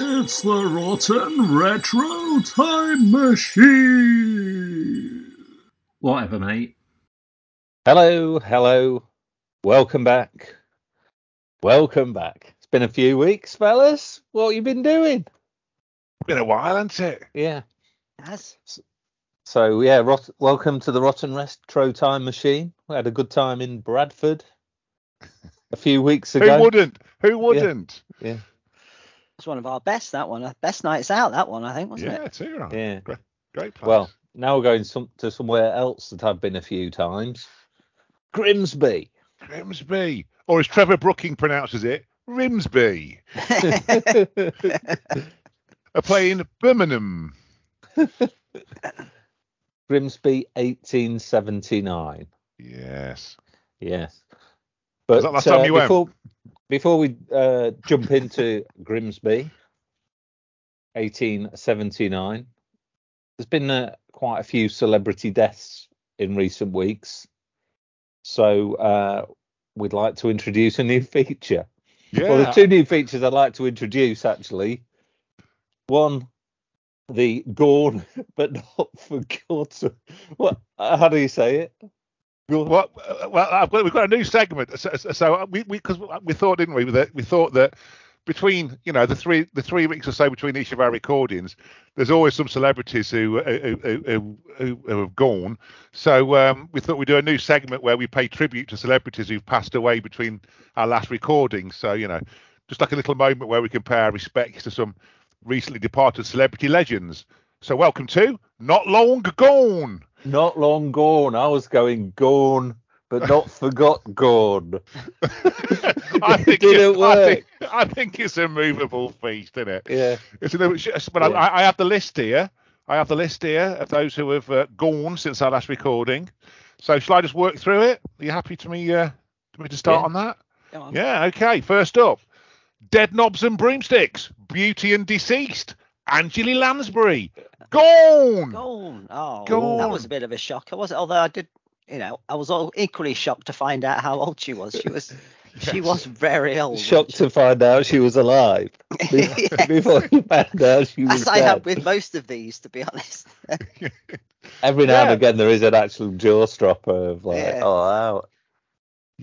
It's the Rotten Retro Time Machine. Whatever, mate. Hello, hello. Welcome back. Welcome back. It's been a few weeks, fellas. What you been doing? Been a while, hasn't it? Yeah. Yes. So yeah, rot- welcome to the Rotten Retro Time Machine. We had a good time in Bradford a few weeks ago. Who wouldn't? Who wouldn't? Yeah. It's one of our best, that one. Uh, Best nights out, that one, I think, wasn't it? Yeah, it? too right. Yeah. Great, great place. Well, now we're going some, to somewhere else that I've been a few times. Grimsby. Grimsby, or as Trevor Brooking pronounces it, Rimsby. A play in Birmingham. Grimsby 1879. Yes. Yes. But that last time uh, you went? Before, we uh, jump into Grimsby 1879, there's been uh, quite a few celebrity deaths in recent weeks. So uh, we'd like to introduce a new feature. Yeah. Well, there's two new features I'd like to introduce actually. One, the gone but not forgotten. What? How do you say it? Well, uh, well, I've got, we've got a new segment. So, so- so we because we, we thought, didn't we? That we thought that between you know the three the three weeks or so between each of our recordings, there's always some celebrities who, who, who, who have gone. So um, we thought we'd do a new segment where we pay tribute to celebrities who've passed away between our last recordings. So you know, just like a little moment where we can pay our respects to some recently departed celebrity legends. So welcome to Not Long Gone. Not long gone. I was going gone, but not forgot gone. I think Didn't it, I think. I think it's a movable feast, isn't it? Yeah. It's a, but Yeah. I, I have the list here. I have the list here of those who have uh, gone since our last recording. So shall I just work through it? Are you happy to me? Uh, to me to start Yeah. on that? On. Yeah. Okay. First up, Dead Knobs and Broomsticks, Beauty and Deceased, Angela Lansbury, gone. Gone. Oh, Gone. that was a bit of a shock. I was, although I did, you know, I was all equally shocked to find out how old she was. She was, she was very old. Shocked to find out she was alive be- before you found out she was As I have with most of these, to be honest. Every now and again, there is an actual jaw stropper of like, Yeah. oh, how,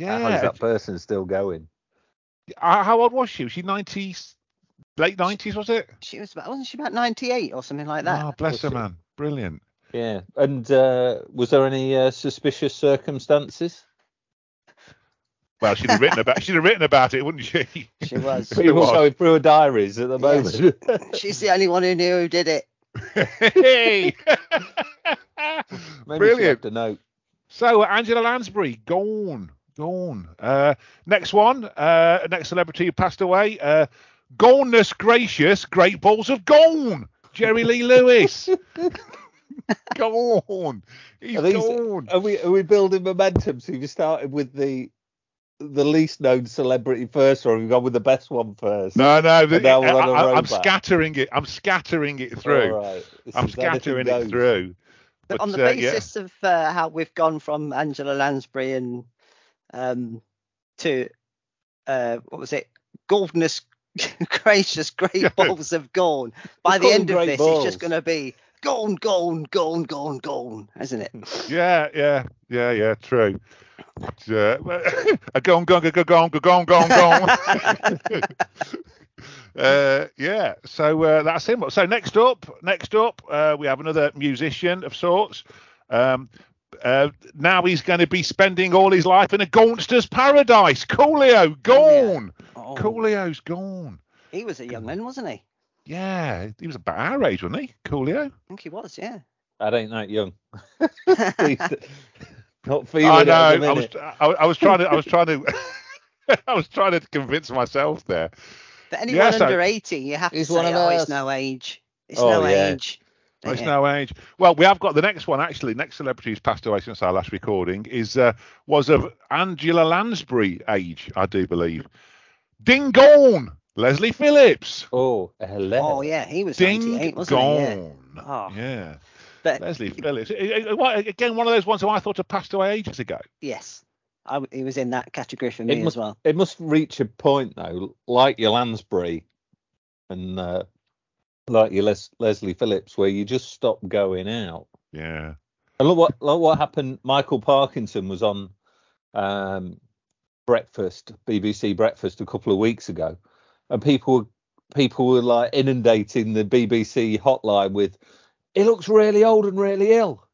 how is Yeah. that person still going? Uh, how old was she? Was she 90s, late 90s, was it? She was about, wasn't she about 98 or something like that? Oh, bless her, man. Brilliant. Yeah. And uh, was there any uh, suspicious circumstances? Well, she'd have written about she'd have written about it, wouldn't she? She was. It People was. going through her diaries at the Yes. moment. She's the only one who knew who did it. hey. Maybe she Brilliant. left a note. So Angela Lansbury, gone, gone. Uh, next one, uh, next celebrity who passed away. Uh, Goneness gracious, great balls of gone. Jerry Lee Lewis. gone. He's Are, these, gone. are we are we building momentum? So you started with the the least known celebrity first, or have we gone with the best one first? No, no. the- now we're I, on a I, I'm scattering it. I'm scattering it through. All right. This I'm scattering it through. But But, on the uh, yeah. basis of uh, how we've gone from Angela Lansbury and um, to uh, what was it, Goldness gracious, great balls of gone. By the end of this, it's just going to be gone, gone, gone, gone, gone, isn't it? Yeah, yeah, yeah, yeah. True. Uh, gone, gone, gone, gone, gone, gone, gone. uh, yeah. So uh, that's him. So next up, next up, uh, we have another musician of sorts. Um, uh, now he's going to be spending all his life in a gauntster's paradise. Coolio, gone. Oh, Coolio's gone. He was a young man, wasn't he? Yeah, he was about our age, wasn't he? Coolio. I think he was, yeah. That ain't that young. Please, Not feeling I know. at I was. I, I was trying to. I was trying to. I was trying to convince myself there. But anyone Yes, I- under 80, you have to He's say, one of oh, us. it's no age. It's Oh, no yeah. age. Oh, It's Yeah. no age. Well, we have got the next one actually. Next celebrity who's passed away since our last recording is uh, was of Angela Lansbury age, I do believe. Ding gone, Leslie Phillips. Oh, hello. Oh, yeah, he was Ding 98, wasn't he? Yeah. Oh. Yeah, But Leslie Phillips. What- Again, one of those ones who I thought had passed away ages ago. yes, I w he was in that category for me It must, as well. it must reach a point though, like your Lansbury, and uh, like your Les- Leslie Phillips, where you just stop going out. Yeah. And look what look what happened. Michael Parkinson was on um, breakfast, BBC Breakfast, a couple of weeks ago, and people people were like inundating the BBC hotline with, "He looks really old and really ill."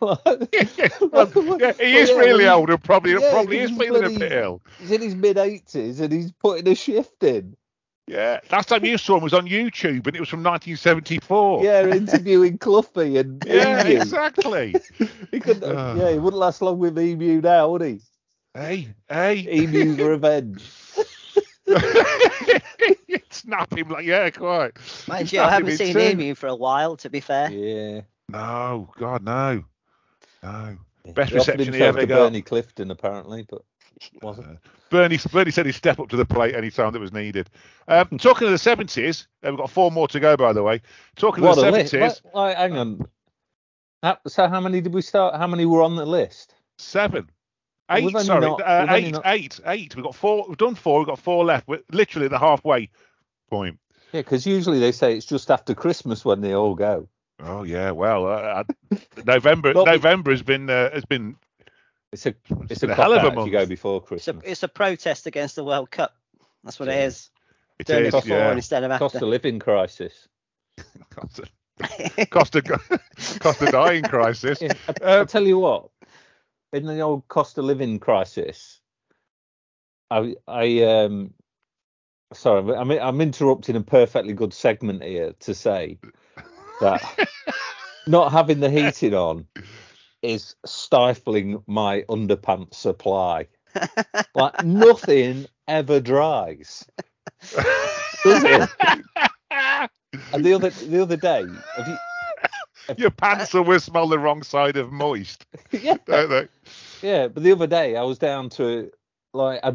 Well, yeah, he is Yeah, really old and probably yeah, probably is feeling a bit ill. He's in his mid eighties and he's putting a shift in. Yeah. Last time you saw him was on YouTube and it was from 1974. Yeah, interviewing Cluffy and Yeah, Emu. exactly. He couldn't, Ah. yeah, he wouldn't last long with Emu now, would he? hey, hey. Emu's revenge. Snap him like yeah, quite. Mind you, I haven't seen two. Emu for a while, to be fair. Yeah. No, God, no, no. Best He reception he ever to got. Bernie Clifton, apparently, but wasn't. Bernie, Bernie said he'd step up to the plate any time that was needed. Um, talking of the seventies, uh, we've got four more to go, by the way. Talking of the seventies, What- wait, hang on. How- So how many did we start? How many were on the list? seven, Well, eight. we've sorry, not- uh, we've eight, not- eight, eight. We've got four. We've done four. We've got four left. We're literally at the halfway point. Yeah, because usually they say it's just after Christmas when they all go. Oh yeah, well, uh, uh, November. November has been uh, has been It's a it's been a a hell of a month. you go before It's a, Christmas. it's a protest against the World Cup. That's what Yeah. it is. it Doing is, it before yeah. instead of Cost after. of living crisis. cost of cost of cost of dying crisis. Yeah, I, Uh, I tell you what, in the old cost of living crisis, I I um sorry, I'm I'm interrupting a perfectly good segment here to say that not having the heating on is stifling my underpants supply. Like nothing ever dries. Does it? And the other the other day, have you, Your pants always smell the wrong side of moist, yeah, don't they? Yeah, but the other day I was down to like I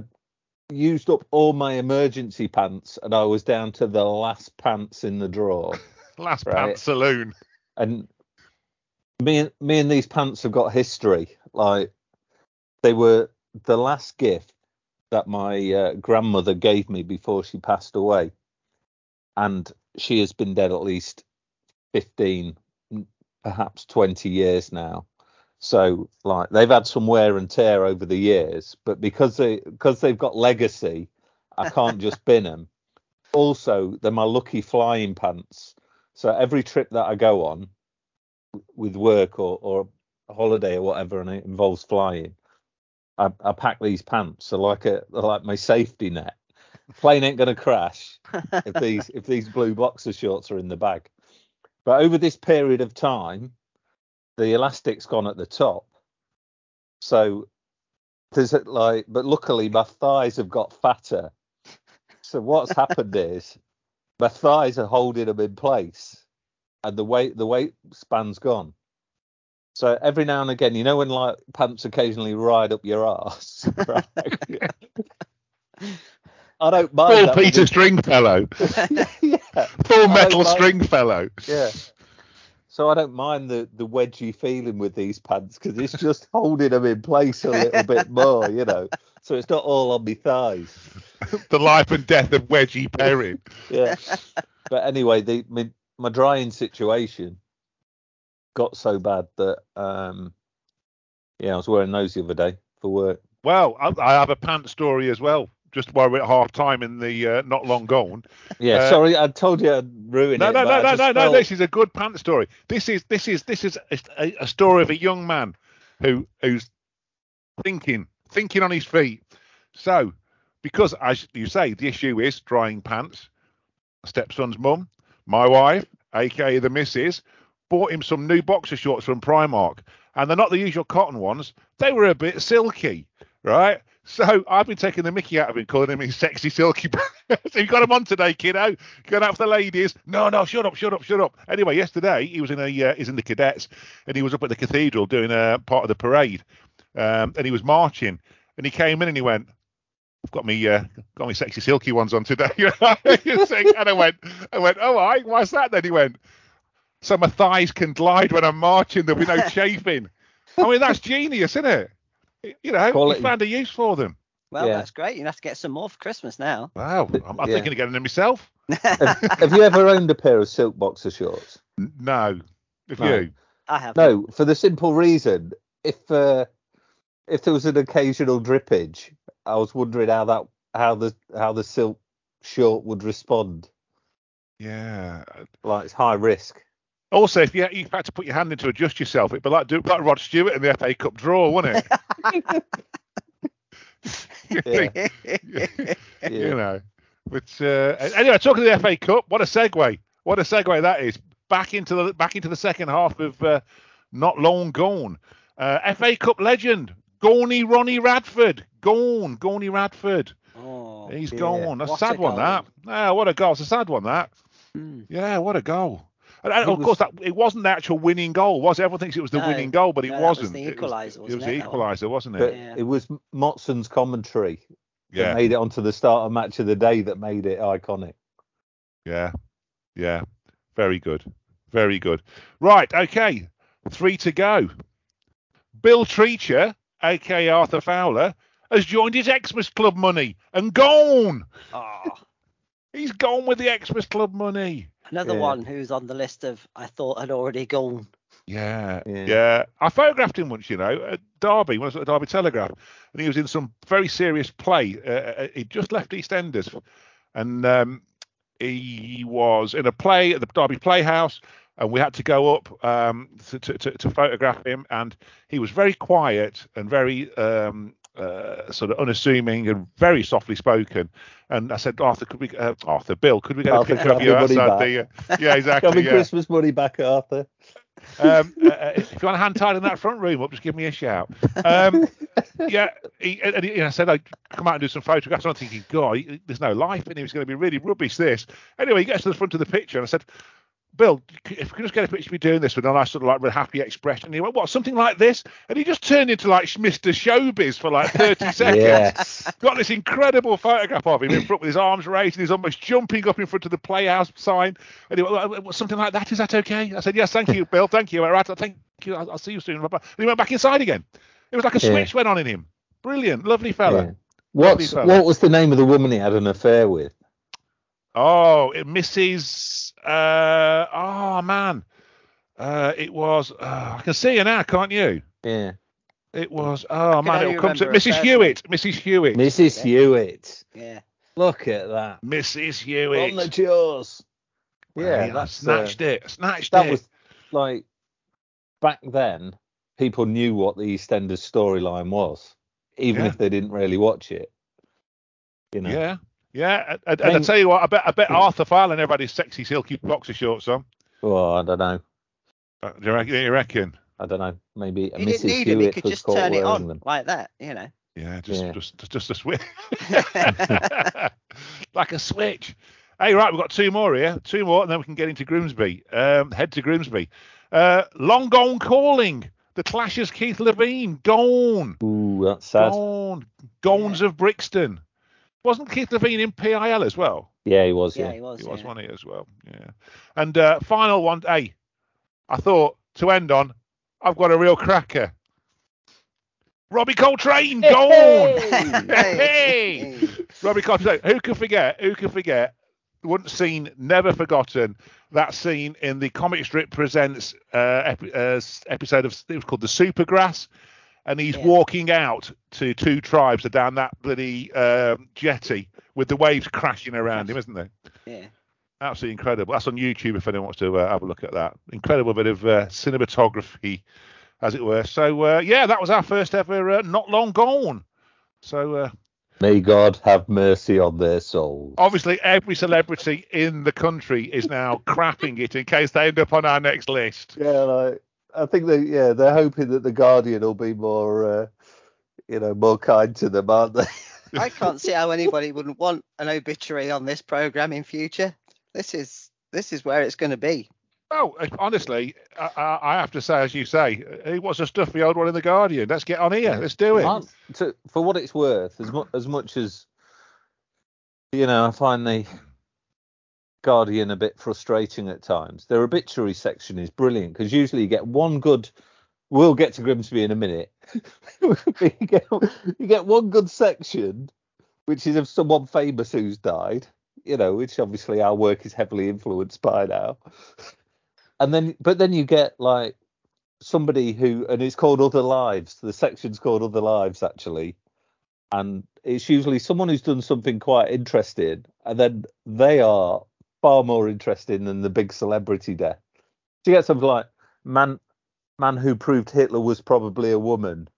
used up all my emergency pants and I was down to the last pants in the drawer. Last Right. pants saloon. And me and me and these pants have got history. Like they were the last gift that my uh, grandmother gave me before she passed away. And she has been dead at least 15 perhaps 20 years now. So like they've had some wear and tear over the years, but because they because they've got legacy, I can't just bin them. Also, they're my lucky flying pants. So every trip that I go on with work or, or a holiday or whatever, and it involves flying, I, I pack these pants. So like a like my safety net. Plane ain't gonna crash if these if these blue boxer shorts are in the bag. But over this period of time, the elastic's gone at the top. So there's like, but luckily my thighs have got fatter. So what's happened is my thighs are holding them in place, and the weight the weight span's gone. So every now and again, you know when like pants occasionally ride up your ass. Right? I don't mind. Full Peter Stringfellow. yeah. Full metal don't like- Stringfellow. Yeah. So I don't mind the the wedgy feeling with these pants because it's just holding them in place a little bit more, you know. So it's not all on my thighs. The life and death of Wedgie Perry. Yeah. but anyway, the my, drying situation got so bad that um yeah, I was wearing those the other day for work. Well, I, I have a pant story as well. Just while we're at half time in the uh, not long gone. Yeah, Uh, sorry, I told you I'd ruin No, it. no, no, no, no, no. felt- This is a good pant story. This is this is this is a, a story of a young man who who's thinking, thinking on his feet. So, because as you say, the issue is drying pants. Stepson's mum, my wife, aka the missus, bought him some new boxer shorts from Primark, and they're not the usual cotton ones. They were a bit silky, right? So I've been taking the Mickey out of him, calling him his sexy silky. so you got him on today, kiddo. Going out for the ladies. No, no, shut up, shut up, shut up. Anyway, yesterday he was in a uh, he's in the cadets, and he was up at the cathedral doing a part of the parade, um, and he was marching, and he came in and he went, I've got me uh, got me sexy silky ones on today. and I went, I went, oh, I, why's that? Then he went, so my thighs can glide when I'm marching. There'll be no chafing. I mean, that's genius, isn't it? You know, Quality. he found a use for them. Well, Yeah. that's great. You have to get some more for Christmas now. Wow, I'm, I'm Yeah. thinking of getting them myself. have, have you ever owned a pair of silk boxer shorts? No, if No. you, I have. No, for the simple reason, if uh, if there was an occasional drippage, I was wondering how that how the how the silk short would respond. yeah. Like it's high risk. Also, if you you had to put your hand in to adjust yourself, it'd be like do like Rod Stewart in the FA Cup draw, wouldn't it? Yeah. you know. But uh, anyway, talking to the FA Cup, what a segue! What a segue that is. Back into the back into the second half of uh, not long gone. Uh, FA Cup legend Gorney Ronnie Radford, gone, Gorney Radford. oh, He's Yeah. gone. That's a What sad a one. That. Ah, what a goal! It's a sad one. That. mm. Yeah, what a goal. And, and of was- course, that it wasn't the actual winning goal, was it? Everyone thinks it was the No, winning goal, but it no, that was wasn't. the It was- equaliser, It was, wasn't the it, that equaliser, wasn't it? But Yeah. it was Motson's commentary that made it onto the start of match of the day that made it iconic. yeah, yeah. Very good, very good. Right, okay, three to go. Bill Treacher, aka Arthur Fowler, has joined his Xmas Club money and gone. Oh, He's gone with the Xmas Club money. another Yeah. one who's on the list of I thought had already gone. Yeah, Yeah. yeah, I photographed him once, you know, at Derby, when I was at the Derby Telegraph, and he was in some very serious play. Uh, he just left EastEnders, and um, he was in a play at the Derby Playhouse, and we had to go up um, to, to, to, to photograph him, and he was very quiet and very um, uh, sort of unassuming and very softly spoken. And I said, Arthur, could we, uh, Arthur, Bill, could we get Arthur, a picture of you outside the? Uh, yeah, exactly. Got me yeah. Christmas money back, Arthur. Um, uh, uh, if you want a hand tied in that front room up, just give me a shout. Um, yeah, he, and he, I said I'd come out and do some photographs. And I'm thinking, God, he- there's no life in him. He's going to be really rubbish. This anyway. He gets to the front of the picture, and I said, Bill, if we could just get a picture of you doing this with a nice sort of like with a happy expression. And he went, what, something like this? And he just turned into like Mr. Showbiz for like 30 seconds Yes. got this incredible photograph of him in front with his arms raised and he's almost jumping up in front of the playhouse sign. And he went, "Well, well, something like that. Is that okay? I said, yes, thank you, Bill. Thank you. All right, thank you. I'll, I'll see you soon. And he went back inside again. It was like a Yeah. switch went on in him. Brilliant, lovely fella. Yeah. What's fella. what was the name of the woman he had an affair with? Oh, it Mrs. Uh, oh man, uh, it was. Uh, I can see her now, can't you? Yeah, It was. Oh man, it'll come to Mrs. first Hewitt. Mrs. Hewitt. Mrs. Hewitt. Yeah. Look at that. Mrs. Hewitt. On the jaws. Yeah, Hey, I that's uh, snatched it. Snatched that it. That was like back then. People knew what the EastEnders storyline was, even Yeah. if they didn't really watch it. You know. Yeah, yeah. And, and, I mean- I tell you what, I bet I bet Arthur Fowler never had his sexy silky boxer shorts on. Oh, I don't know. Uh, Do you reckon? You reckon? I don't know. Maybe He Mrs. didn't need him. Hewitt He could just turn it on them. like that, you know. Yeah, just Yeah. just just just a switch, like a switch. Hey, right, we've got two more here, two more, and then we can get into Grimsby. Um, head to Grimsby. Uh, long gone calling. The Clashers, Keith Levene, gone, Ooh, that's sad. gone, gones of Brixton. Wasn't Keith Levene in PIL as well? Yeah, he was. Yeah, Yeah. he was. He was yeah. one as well. Yeah. And uh, final one. Hey, I thought to end on, I've got a real cracker. Robbie Coltrane gone. Hey! Robbie Coltrane. Who can forget? Who can forget? Once seen, never forgotten. That scene in the comic strip presents uh, epi- uh, episode of it was called the Supergrass, and he's Yeah. walking out to two tribes down that bloody um, jetty with the waves crashing around him, isn't there? Yeah. Absolutely incredible. That's on YouTube if anyone wants to uh, have a look at that. Incredible bit of uh, cinematography, as it were. So uh, yeah, that was our first ever uh, not long gone. So uh, May God have mercy on their souls. obviously every celebrity in the country is now crapping it in case they end up on our next list. Yeah, like I think they yeah they're hoping that the Guardian will be more uh, you know more kind to them, aren't they? I can't see how anybody wouldn't want an obituary on this program in future. This is this is where it's going to be. Oh, uh, honestly, I, I I have to say, as you say, he was a stuffy old one in the Guardian. Let's get on here. Let's do it. To, for what it's worth, as much as much as you know, I find the Guardian a bit frustrating at times. Their obituary section is brilliant because usually you get one good we'll get to Grimsby in a minute. you, get, you get one good section, which is of someone famous who's died. You know, which obviously our work is heavily influenced by now. And then, but then you get like somebody who, and it's called Other Lives. The section's called Other Lives actually, and it's usually someone who's done something quite interesting, and then they are far more interesting than the big celebrity death. So you get something like man man who proved Hitler was probably a woman.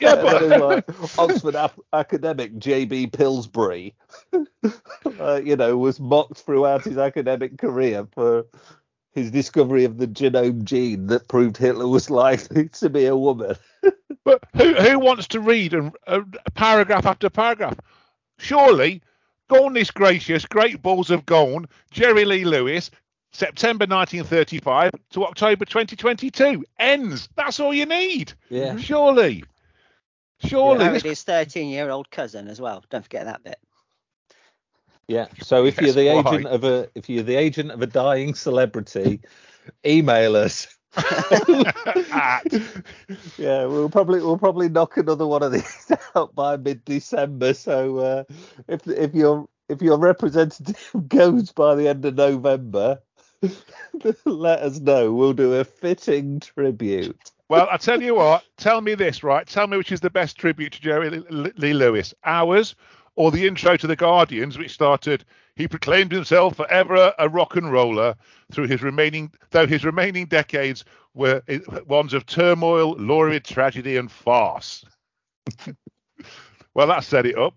Yeah, but- like Oxford ap- academic J.B. Pillsbury, uh, you know, was mocked throughout his academic career for his discovery of the genome gene that proved Hitler was likely to be a woman. But who who wants to read a, a paragraph after paragraph? Surely, Gone is gracious, Great Balls of Gone, Jerry Lee Lewis, September 1935 to October 2022 ends. That's all you need. Yeah. Surely, surely. Married this- his 13 year old cousin as well. Don't forget that bit. Yeah. So if you're the why? agent of a if you're the agent of a dying celebrity, email us. Yeah, we'll probably we'll probably knock another one of these out by mid December. So uh, if if your if your representative goes by the end of November, let us know. We'll do a fitting tribute. Well, I tell you what. Tell me this, right? Tell me which is the best tribute to Jerry Lee Lewis, ours or the intro to the Guardians, which started. He proclaimed himself forever a, a rock and roller through his remaining, though his remaining decades were ones of turmoil, lurid tragedy, and farce. well, that set it up.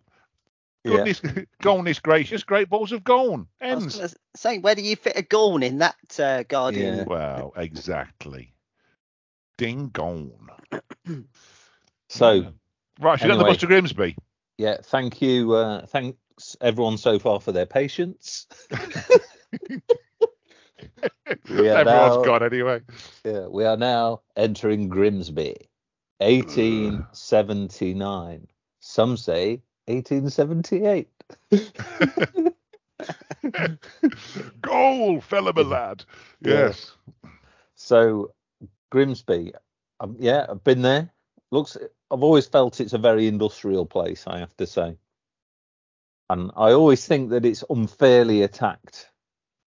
Yeah. Goodness, gone gracious. Great balls of gone I ends. gonna say, where do you fit a gone in that uh, Guardian? Yeah. Well, exactly. Ding gone. So Yeah. Right, so you got the bus to Grimsby. yeah, thank you. Uh, thanks everyone so far for their patience. We are Everyone's now- gone anyway. Yeah, we are now entering Grimsby, 1879. Some say 1878. Goal, fella, my lad. Yeah. Yes. So Grimsby, um, yeah, I've been there. Looks, I've always felt it's a very industrial place. I have to say, and I always think that it's unfairly attacked.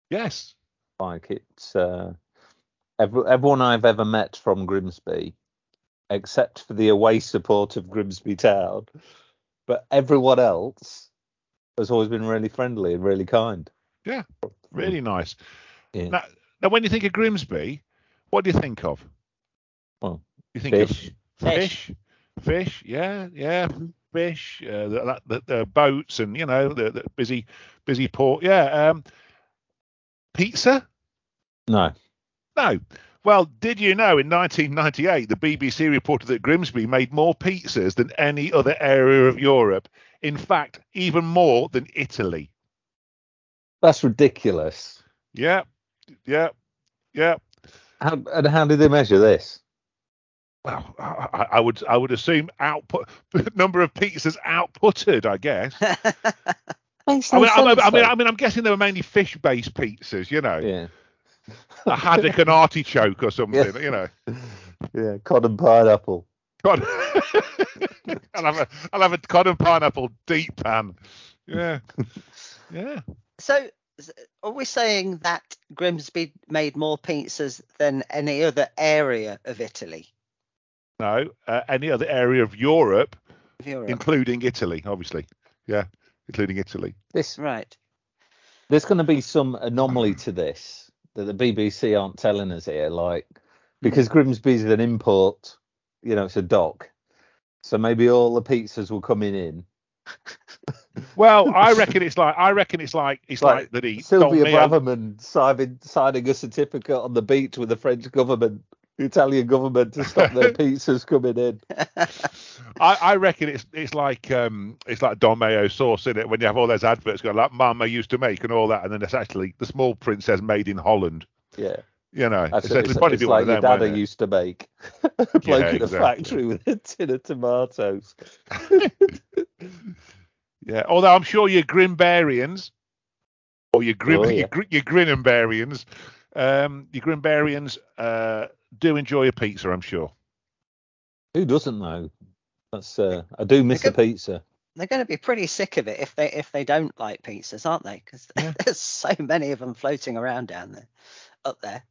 Yes. Like it's uh, every, everyone I've ever met from Grimsby, except for the away support of Grimsby Town, but everyone else has always been really friendly and really kind. Yeah, really nice. Yeah. Now, now, when you think of Grimsby, what do you think of? Well, you think fish. of fish, fish, yeah, yeah, fish, uh, the, the, the boats, and you know the, the busy, busy port. Yeah. Um, pizza? No. No. Well, did you know in 1998 the BBC reported that Grimsby made more pizzas than any other area of Europe? In fact, even more than Italy. That's ridiculous. Yeah, yeah, yeah. How, and how did they measure this? Well, I, I- I would I would assume output number of pizzas outputted. I guess. Makes I no mean, I, sense, I mean, though. I mean, I'm guessing they were mainly fish-based pizzas. You know, yeah, a haddock and artichoke or something. Yeah. You know. yeah, cod and pineapple. God. I'll have a I'll have a cod and pineapple deep pan. Yeah. Yeah. so, are we saying that Grimsby made more pizzas than any other area of Italy? No, uh, any other area of Europe, Europe? including Italy, obviously. Yeah, including Italy. This Right. there's going to be some anomaly to this that the BBC aren't telling us here, like because Grimsby's an import, you know, it's a dock, so maybe all the pizzas will coming in. Well, I reckon it's like I reckon it's like it's like, Like that he Suella Don Mio- Braverman signing signing a certificate on the beach with the French government, the Italian government to stop their pizzas coming in. I, I reckon it's it's like um it's like Dolmio sauce in it when you have all those adverts going like Mama used to make and all that, and then it's actually the small print says made in Holland. Yeah, You know, that's so it. It's, probably it's like your them. dad used to make. a bloke Yeah, in a factory with a tin of tomatoes. Yeah, although I'm sure your Grimbarians or your Grim Oh, yeah. your, your Grinambarians Um, you Grimbarians uh, do enjoy a pizza, I'm sure. Who doesn't though? That's uh, I do miss a pizza. They're going to be pretty sick of it if they if they don't like pizzas, aren't they? Because Yeah. there's so many of them floating around down there, up there.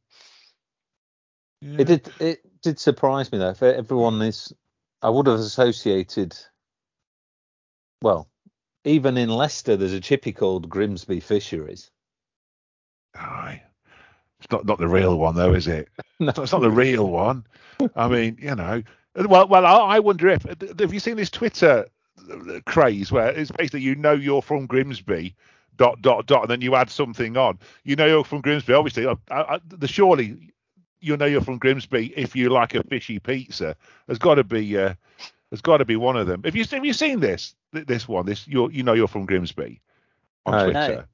It did it did surprise me though. If everyone is, I would have associated. Well, even in Leicester, there's a chippy called Grimsby Fisheries. Aye. It's not not the real one though, is it? No. It's not the real one. I mean, you know. Well, well, I I wonder if have you seen this Twitter craze where it's basically you know you're from Grimsby, dot dot dot, and then you add something on. You know you're from Grimsby. Obviously, I, I, the surely you know you're from Grimsby if you like a fishy pizza. There's got to be uh, there's got to be one of them. Have you have you seen this this one? This you you know you're from Grimsby on No. Twitter.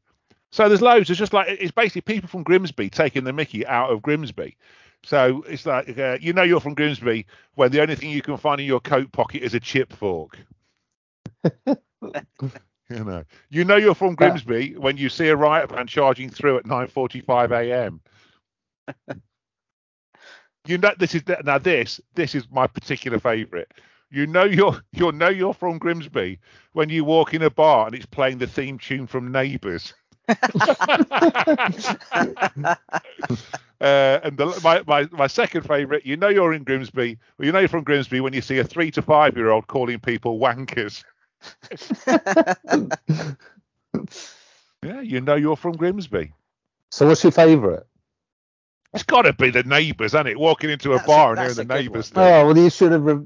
So there's loads. It's just like it's basically people from Grimsby taking the Mickey out of Grimsby. So it's like uh, you know you're from Grimsby when the only thing you can find in your coat pocket is a chip fork. you know, you know you're from Grimsby when you see a riot van charging through at 9:45 a.m. you know this is now this this is my particular favourite. You know you're you know you're from Grimsby when you walk in a bar and it's playing the theme tune from Neighbours. Uh, and the, my, my, my second favourite, you know you're in Grimsby, well, you know you're from Grimsby when you see a three to five year old calling people wankers. Yeah, you know you're from Grimsby. So what's your favourite? It's got to be the neighbours, hasn't it? Walking into a That's a- bar and hearing the neighbours. Oh well, you should have. Re-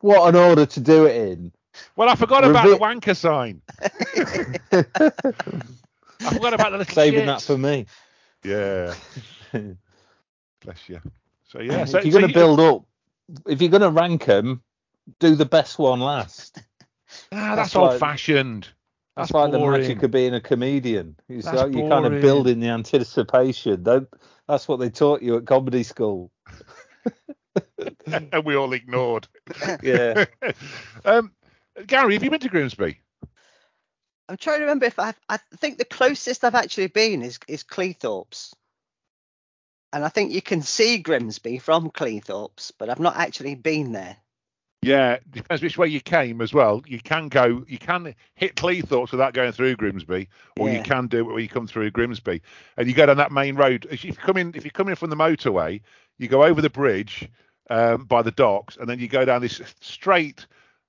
what an order to do it in. Well, I forgot about Revi- the wanker sign. I forgot about the little Saving shit. that for me. Yeah, bless you. So yeah, if so, you're so going to build up, if you're going to rank them, do the best one last. Ah, that's, that's like- old fashioned. That's, That's like the magic of being a comedian. It's That's like you're kind boring. of building the anticipation. Don't, that's what they taught you at comedy school. and we all ignored. Yeah. um, Gary, have you been to Grimsby? I'm trying to remember if I've, I think the closest I've actually been is is Cleethorpes, and I think you can see Grimsby from Cleethorpes, but I've not actually been there. Yeah, depends which way you came as well. You can go, you can hit Cleethorpes without going through Grimsby, or you can do it where you come through Grimsby, and you go down that main road. If you come in, if you're coming from the motorway, you go over the bridge um, by the docks, and then you go down this straight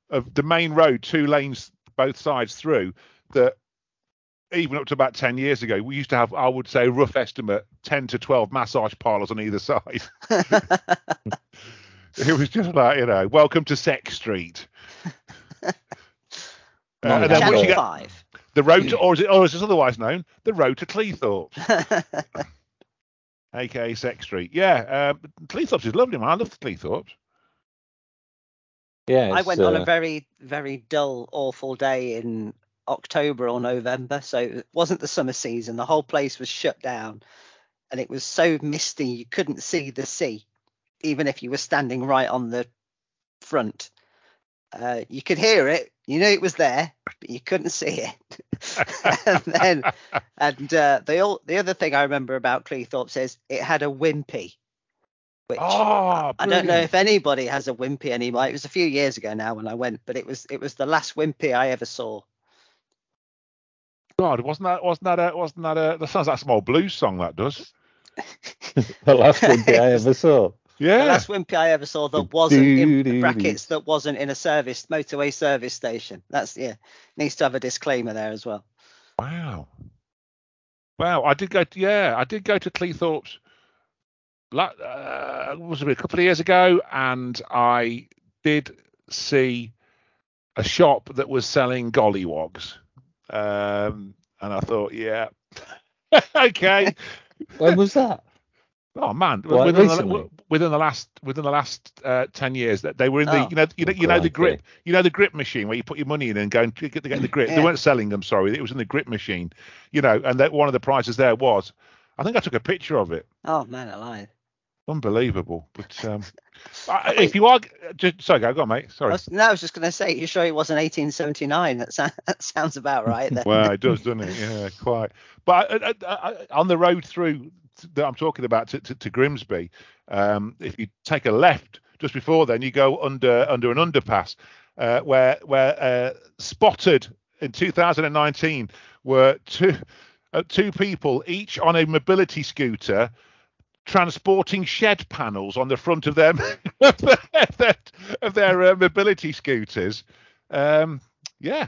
of the main road, two lanes both sides through. That even up to about ten years ago, we used to have, I would say, rough estimate, ten to twelve massage parlours on either side. It was just like, you know, welcome to Sex Street. Uh, and then Channel once you get Five. the road to, or is it, or is it otherwise known, the road to Cleethorpes, aka Sex Street. Yeah, um, Cleethorpes is lovely, man. I love Cleethorpes. Yeah. I it's, went on uh, a very very dull, awful day in October or November, so it wasn't the summer season. The whole place was shut down, and it was so misty you couldn't see the sea, even if you were standing right on the front. Uh, you could hear it, you knew it was there, but you couldn't see it. and then, and uh, the all, the other thing I remember about Cleethorpes is it had a wimpy, which Oh, I don't know if anybody has a wimpy anymore. It was a few years ago now when I went, but it was it was the last wimpy I ever saw. God, wasn't that wasn't that a, wasn't that a, that sounds like some old blues song that does. the last wimpy I ever saw. Yeah. The last wimpy I ever saw that wasn't in brackets that wasn't in a service motorway service station. That's yeah, needs to have a disclaimer there as well. Wow. Wow, I did go to yeah, I did go to Cleethorpes la- uh, was it a couple of years ago and I did see a shop that was selling gollywogs. Um and I thought, yeah. okay. When was that? Oh man, What, within, the, recently? within the last within the last uh, ten years, that they were in the Oh. you know you know you know the grip you know the grip machine where you put your money in and go and get the, get the grip. They weren't selling them, sorry, it was in the grip machine, you know, and that one of the prizes there was, I think I took a picture of it. Oh man, alive. Unbelievable, but um, I, if you are just sorry, go, go on, mate. I Sorry. was, no, I was just going to say, you're sure it wasn't 1879? That, sound, that sounds about right. Then. Well, it does, doesn't it? Yeah, quite. But I, I, I, on the road through that I'm talking about to, to, to Grimsby, um, if you take a left just before then, you go under under an underpass uh, where where uh, spotted in 2019 were two uh, two people each on a mobility scooter transporting shed panels on the front of them of their, of their uh, mobility scooters. Um, yeah,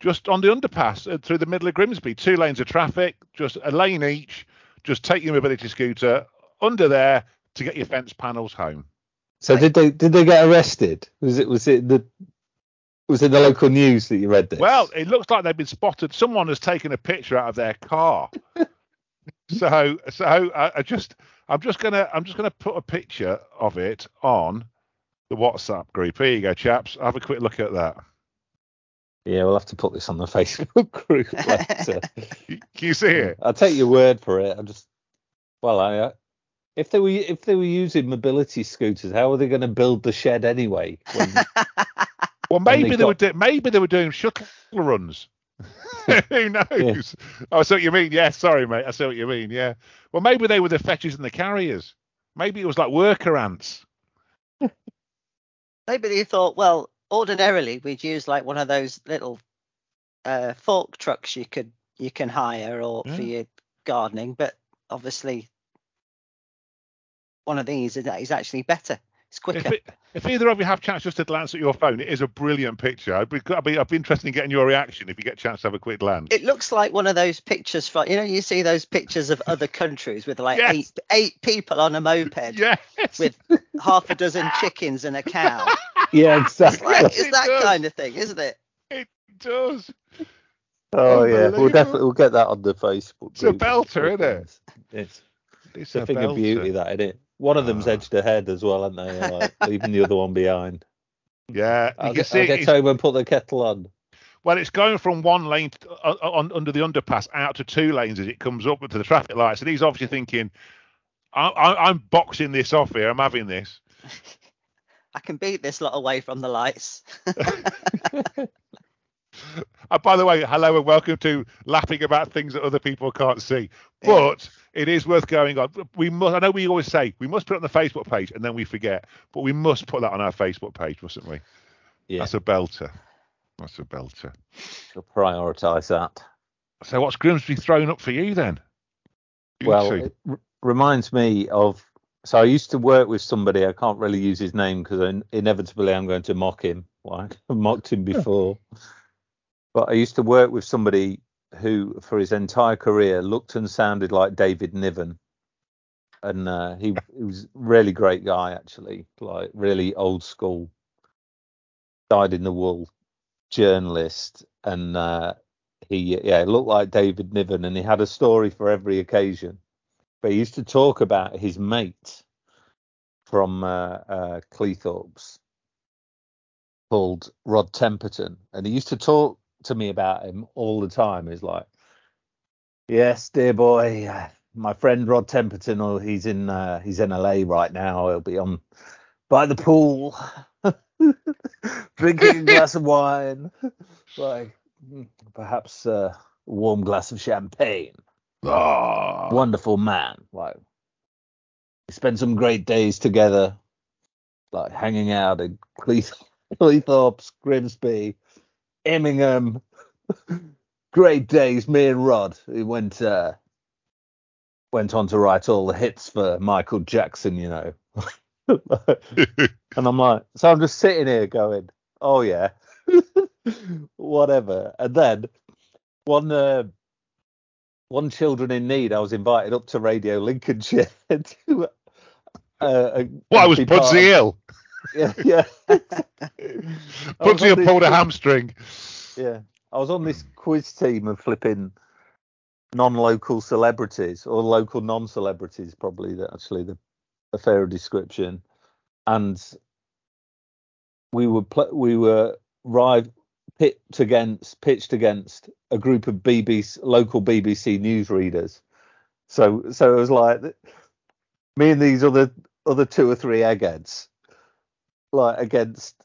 just on the underpass uh, through the middle of Grimsby, two lanes of traffic, just a lane each. Just take your mobility scooter under there to get your fence panels home. So did they did they get arrested? Was it was it the was it the local news that you read this? Well, it looks like they've been spotted. Someone has taken a picture out of their car. so so I, I just I'm just gonna I'm just gonna put a picture of it on the WhatsApp group. Here you go, chaps. Have a quick look at that. Yeah, we'll have to put this on the Facebook group later. Can you see it? I'll take your word for it. I just well, I uh, if they were if they were using mobility scooters, how are they going to build the shed anyway? When, Well, maybe they they, were do, maybe they were doing shuttle runs. Who knows? Oh, I see what you mean. Yeah, sorry, mate. I see what you mean. Yeah. Well, maybe they were the fetches and the carriers. Maybe it was like worker ants. Maybe they thought, well, ordinarily we'd use like one of those little uh, fork trucks you could you can hire or for your gardening, but obviously one of these is, is actually better. It's If, it, if either of you have chance just to glance at your phone, it is a brilliant picture. I'd be, I'd be, I'd be interested in getting your reaction if you get a chance to have a quick glance. It looks like one of those pictures from you know you see those pictures of other countries with like Yes. eight eight people on a moped yes. with half a dozen chickens and a cow. yeah, It's exactly. like it's it that does. kind of thing, isn't it? it does. Oh yeah, we'll definitely we'll get that on the Facebook. It's a group. belter, isn't it? It's It's a a thing of beauty, that isn't it? One of them's Ah. edged ahead as well, aren't they? Like, leaving the other one behind. Yeah, you I'll can get, see I'll get home and put the kettle on. Well, it's going from one lane to, uh, uh, on under the underpass out to two lanes as it comes up to the traffic lights, and he's obviously thinking, I, I, "I'm boxing this off here. I'm having this." I can beat this lot away from the lights. Uh, by the way, hello and welcome to laughing about things that other people can't see. But it is worth going on. We must. I know we always say we must put it on the Facebook page, and then we forget. But we must put that on our Facebook page, mustn't we? Yeah, That's a belter. That's a belter. to prioritise that. So what's Grimsby thrown up for you then? You well, two. it r- reminds me of. So I used to work with somebody. I can't really use his name because inevitably I'm going to mock him. Like I mocked him before. But I used to work with somebody who, for his entire career, looked and sounded like David Niven, and uh, he, he was really great guy actually, like really old school, dyed in the wool journalist, and uh, he yeah looked like David Niven, and he had a story for every occasion. But he used to talk about his mate from uh, uh, Cleethorpes called Rod Temperton, and he used to talk to me about him all the time. He's like, "Yes, dear boy, my friend Rod Temperton. or he's in uh, he's in LA right now. He'll be on by the pool, drinking a glass of wine, like perhaps uh, a warm glass of champagne. Ah. Wonderful man. Like, we spent some great days together, like hanging out in Cleeth- Cleethorpes, Grimsby, Immingham. great days. Me and Rod. He went uh, went on to write all the hits for Michael Jackson. You know. And I'm like, so I'm just sitting here going, oh yeah, whatever. And then one uh, one children in need, I was invited up to Radio Lincolnshire to. Uh, Well, I was be part of- Pudsey ill. Yeah, yeah. I was Pudsey on had pulled a hamstring. Yeah, I was on this quiz team of flipping non-local celebrities or local non-celebrities, probably that actually the a fairer description. And we were pl- we were rive pitched against pitched against a group of BBC local BBC newsreaders. So so it was like me and these other other two or three eggheads, like against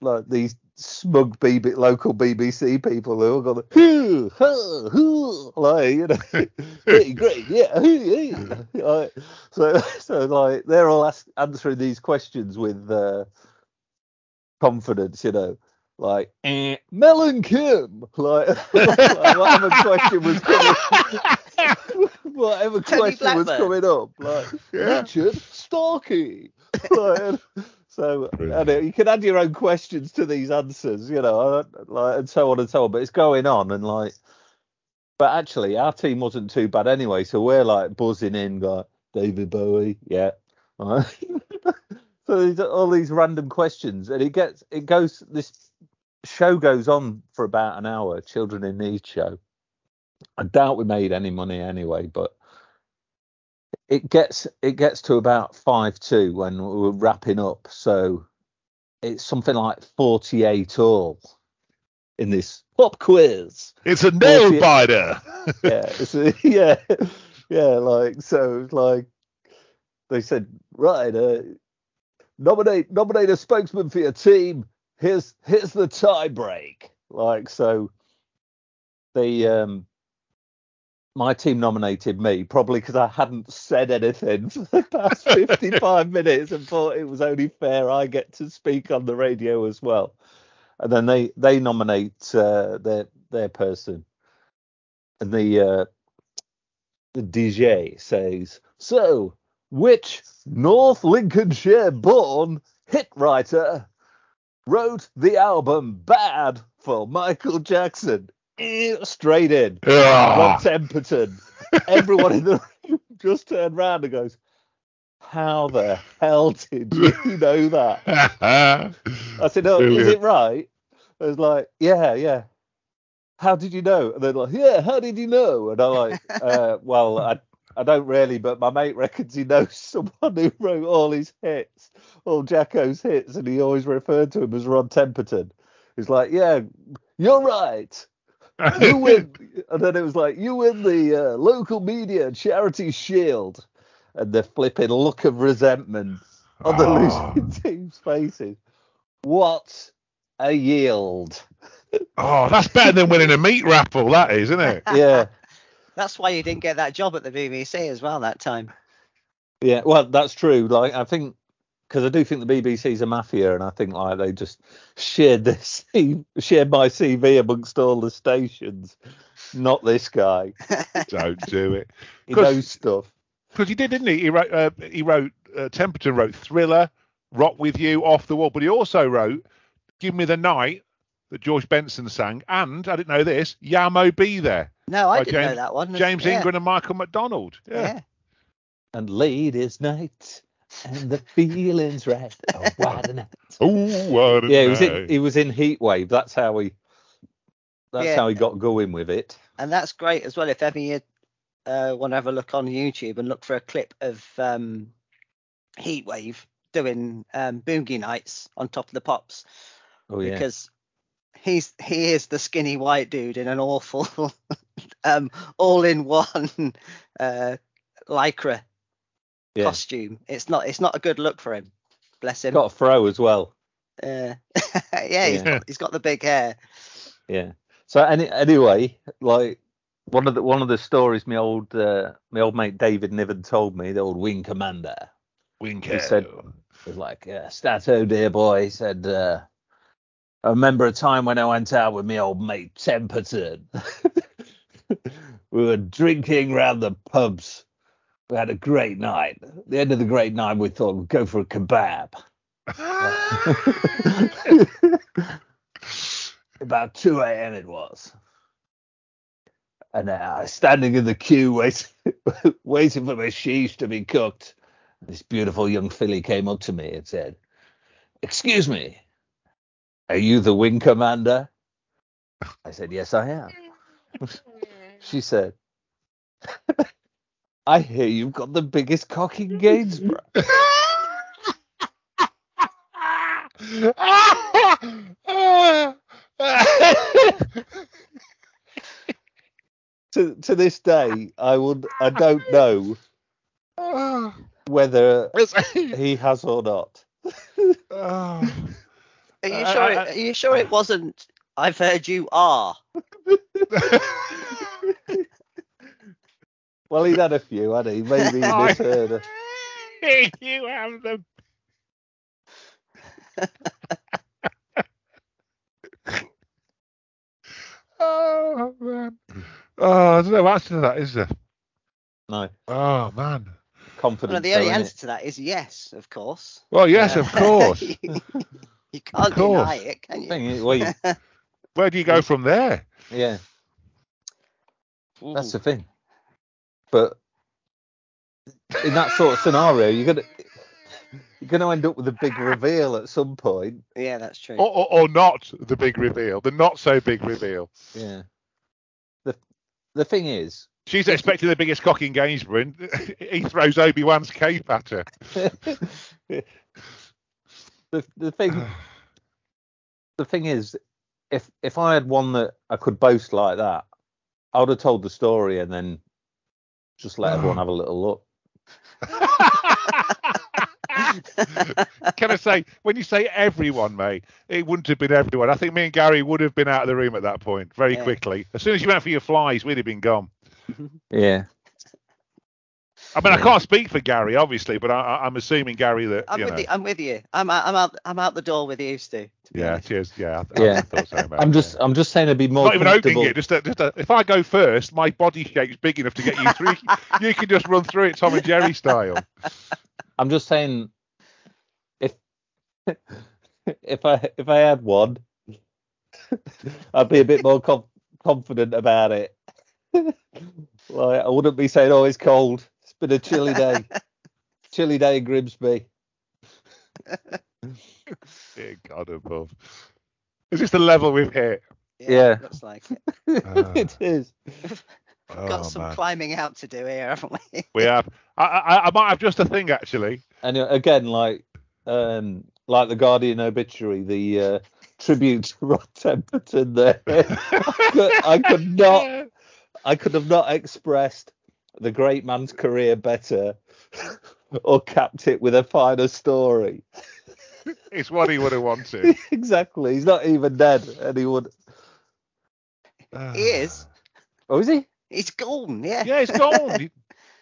like these smug BB, local BBC people who are going hoo, hoo, hoo, like you know hey, great, yeah, hey, hey. Like, so, so like they're all ask, answering these questions with uh, confidence, you know, like eh, Mel and Kim, like, like whatever question was coming, whatever Tony question was coming up, like Yeah. Richard Starkey. Like, and- so uh, you can add your own questions to these answers, you know, uh, like and so on and so on. But it's going on and like, but actually our team wasn't too bad anyway. So we're like buzzing in, like David Bowie, yeah. Right. so these all these random questions, and it gets it goes. This show goes on for about an hour. Children in Need show. I doubt we made any money anyway, but it gets it gets to about five two when we're wrapping up. So it's something like forty eight all in this pop quiz. It's a nail biter. Yeah, it's a, yeah, yeah. Like so, like they said, right, uh, nominate nominate a spokesman for your team. Here's here's the tie break. Like so, they um my team nominated me probably because I hadn't said anything for the past 55 minutes and thought it was only fair I get to speak on the radio as well. And then they they nominate uh, their their person, and the uh, the DJ says, "So, which North Lincolnshire born hit writer wrote the album Bad for Michael Jackson?" Straight in. Rob Ah. Temperton. Everyone in the room just turned round and goes, How the hell did you know that? I said, Oh, is it right? I was like, Yeah, yeah. How did you know? And they're like, Yeah, how did you know? And I'm like, uh, Well, I, I don't really, but my mate reckons he knows someone who wrote all his hits, all Jacko's hits, and he always referred to him as Rod Temperton. He's like, Yeah, you're right you win. And then it was like, you win the uh, local media charity shield. And the flipping look of resentment on the Oh. losing team's faces. What a yield. Oh, that's better than winning a meat raffle, that is, isn't it? Yeah. That's why you didn't get that job at the BBC as well that time. Yeah. Well, that's true. Like, I think, because I do think the BBC's a mafia, and I think like they just shared this, shared my CV amongst all the stations. Not this guy. Don't do it. He 'Cause- knows stuff. Because he did, didn't he? He wrote. Uh, he wrote. Uh, Temperton wrote Thriller, Rock with You, Off the Wall, but he also wrote Give Me the Night that George Benson sang, and I didn't know this. Yah Mo B There, No, I didn't know that one. James yeah. Ingram and Michael McDonald. Yeah. Yeah. And ladies' night, and the feeling's right. Oh, what a night. Oh, what a Yeah, he was in he was in Heatwave. That's how he. That's Yeah. how he got going with it. And that's great as well. If ever you uh, want to have a look on YouTube and look for a clip of um, Heatwave doing um, Boogie Nights on top of the pops, Oh yeah. because he's he is the skinny white dude in an awful um, all-in-one uh, lycra yeah. costume. It's not it's not a good look for him. Bless him. Got a fro as well. Uh, yeah, he's Yeah. got, he's got the big hair. Yeah. So any, anyway, like one of the one of the stories my old uh, my old mate David Niven told me, the old wing commander, Winko. he said- was like, uh, Stato dear boy, he said, uh, I remember a time when I went out with my old mate Temperton. we were drinking round the pubs. We had a great night. At the end of the great night, we thought we'd go for a kebab. About 2 a.m. it was. And uh, I was standing in the queue wait, waiting for my sheesh to be cooked. This beautiful young filly came up to me and said, Excuse me, are you the wing commander? I said, Yes, I am. she said, I hear you've got the biggest cock in Gainsborough. to, to this day, I would I don't know whether he has or not. Are you sure? it, are you sure it wasn't? I've heard you are. Well, he'd had a few, had he? Maybe he I- misheard her. you have them. oh man. Oh, there's no answer to that, is there? No, Oh man. confidence. Well, the only though, innit? answer to that is yes, of course. Well, yes, Uh, of course. you, you can't course. deny it, can you? Thing is, well, you- Where do you go from there? yeah, that's the thing. But in that sort of scenario, you're gonna you're gonna end up with a big reveal at some point. yeah, that's true. Or, or, or not the big reveal, the not so big reveal. Yeah. The the thing is, She's expecting the biggest cock in Gainsborough, and he throws Obi Wan's cape at her. the the thing the thing is, if if I had one that I could boast like that, I would have told the story and then just let everyone have a little look. Can I say, when you say everyone, mate, it wouldn't have been everyone. I think me and Gary would have been out of the room at that point very Yeah. quickly. As soon as you went for your flies, we'd have been gone. Yeah. I mean, I can't speak for Gary, obviously, but I, I- I'm assuming Gary that I'm you with know. you. I'm with you. I'm out, I'm out. I'm out the door with you, Stu. Yeah, honest. cheers. Yeah, I, Yeah. I thought so, mate. I'm just I'm just saying it'd be more not even opening it. Just, a, just a, if I go first, my body shape's big enough to get you through. you can just run through it, Tom and Jerry style. I'm just saying if if I if I had one, I'd be a bit more com- confident about it. like I wouldn't be saying, "Oh, it's cold. It's been a chilly day. chilly day in Grimsby." Dear God above. Is this the level we've hit? Yeah. Looks like it. Ah. it is. Oh, Got some man. climbing out to do here, haven't we? We have. I, I, I might have just a thing actually. And uh, again, like um, like the Guardian obituary, the uh, tribute to Rod Temperton there. I, could, I could not, I could have not expressed the great man's career better or capped it with a finer story. It's what he would have wanted. exactly. He's not even dead, and he would. He is. Oh, is he? He's gone. Yeah. Yeah, he's gone. He-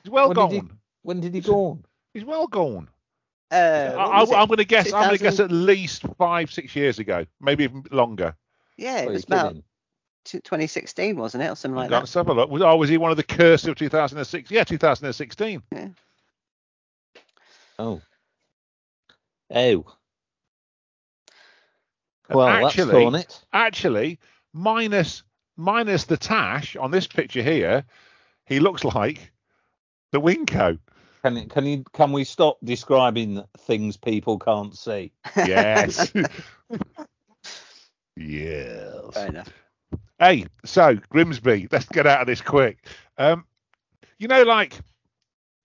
He's well When gone. did he- When did he go on? He's well gone. Uh, I, what was it? am going to guess. I'm going to guess at least five, six years ago, maybe even longer. Yeah, it Oh, was about kidding. T- 2016, wasn't it, or something like that? Let's have a look. Was, oh, was he one of the curse of 2006? Yeah, 2016. Oh. Oh. Well, that's actually- torn it. Actually, minus minus the tash on this picture here, he looks like the Winco. Can can you can we stop describing things people can't see? Yes. yes. Fair enough. Hey, so Grimsby, let's get out of this quick. Um, you know, like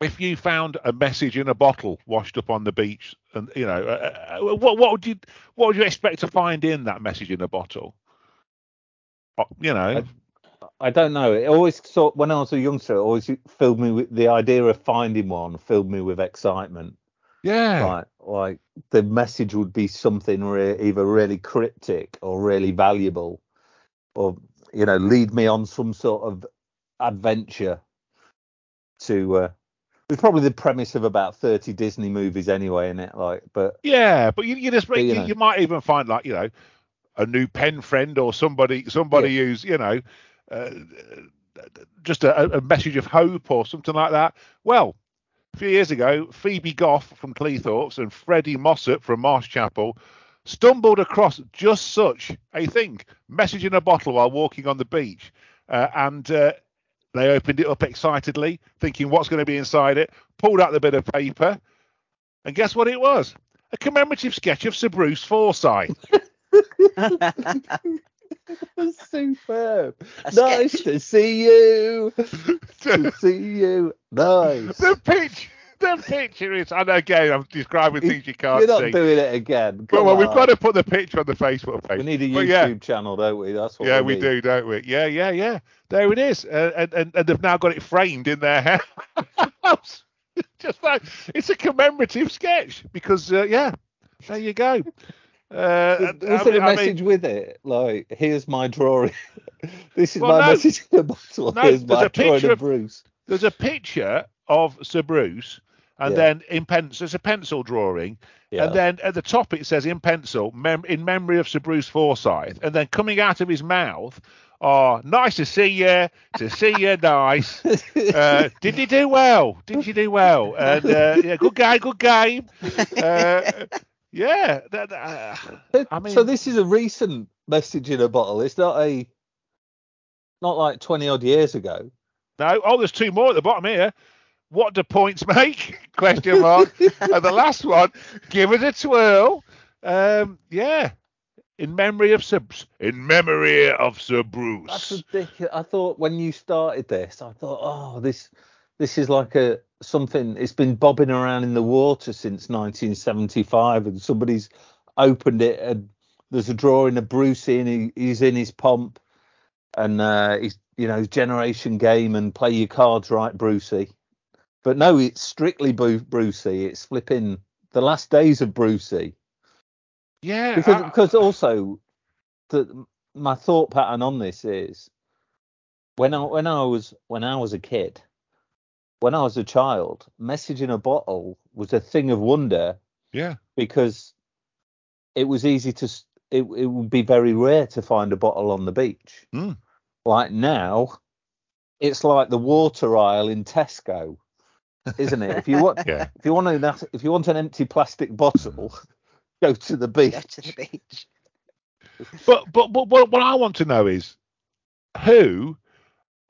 if you found a message in a bottle washed up on the beach, and you know, uh, uh, what what would you what would you expect to find in that message in a bottle? Uh, You know, I don't know. It always sort when I was a youngster, it always filled me with the idea of finding one filled me with excitement. yeah, Like like the message would be something re- either really cryptic or really valuable, or you know, lead me on some sort of adventure. To uh, it's probably the premise of about thirty Disney movies anyway, in it? Like, but yeah. But you, you just But, you you, you might even find like you know a new pen friend or somebody somebody who's you know uh, just a, a message of hope or something like that. Well, a few years ago, Phoebe Goff from Cleethorpes and Freddie Mossop from Marshchapel stumbled across just such a thing, message in a bottle while walking on the beach, uh, and uh, they opened it up excitedly, thinking what's going to be inside it. Pulled out the bit of paper, and guess what it was? A commemorative sketch of Sir Bruce Forsyth. superb. A Nice sketch. to see you. to see you. Nice. the picture, the picture is, and again, I'm describing things you can't see. You're not see. doing it again. Come well, we've got to put the picture on the Facebook page. We need a YouTube yeah, channel, don't we? That's what yeah, we, we do, don't we? Yeah, yeah, yeah. There it is, uh, and, and and they've now got it framed in their house. Just like it's a commemorative sketch because uh, yeah, there you go. Uh, Was I there a I mean- message with it? Like, here's my drawing. this is Well, my no. message in the bottle. No, here's my a drawing of of- Bruce. there's a picture of Sir Bruce, and Yeah. then in pencil, it's a pencil drawing, Yeah. and then at the top it says in pencil, mem- in memory of Sir Bruce Forsyth, and then coming out of his mouth are nice to see you, to see you, nice. Uh, did you do well? Did you do well? And uh, yeah, good game, good game. Uh, yeah, that, that, uh, I mean- so this is a recent message in a bottle. It's not a not like twenty odd years ago. no. Oh, there's two more at the bottom here. What do points make? Question mark. and the last one, give it a twirl. Um, yeah, in memory of Sir, in memory of Sir That's Bruce. ridiculous. I thought when you started this, I thought, oh, this this is like a something. It's been bobbing around in the water since 1975, and somebody's opened it, and there's a drawing of Brucey, and he, he's in his pomp, and uh, he's you know generation game and play your cards right, Brucey. But no, it's strictly Bru- Brucey. It's flipping the last days of Brucey Yeah, because I- because also the my thought pattern on this is when I when I was when I was a kid, when I was a child, messaging a bottle was a thing of wonder yeah, because it was easy to it it would be very rare to find a bottle on the beach. Hmm. Like now, it's like the water aisle in Tesco, isn't it? If you want yeah. if you want an if you want an empty plastic bottle, go to the beach. Go to the beach. But, but but what what I want to know is who,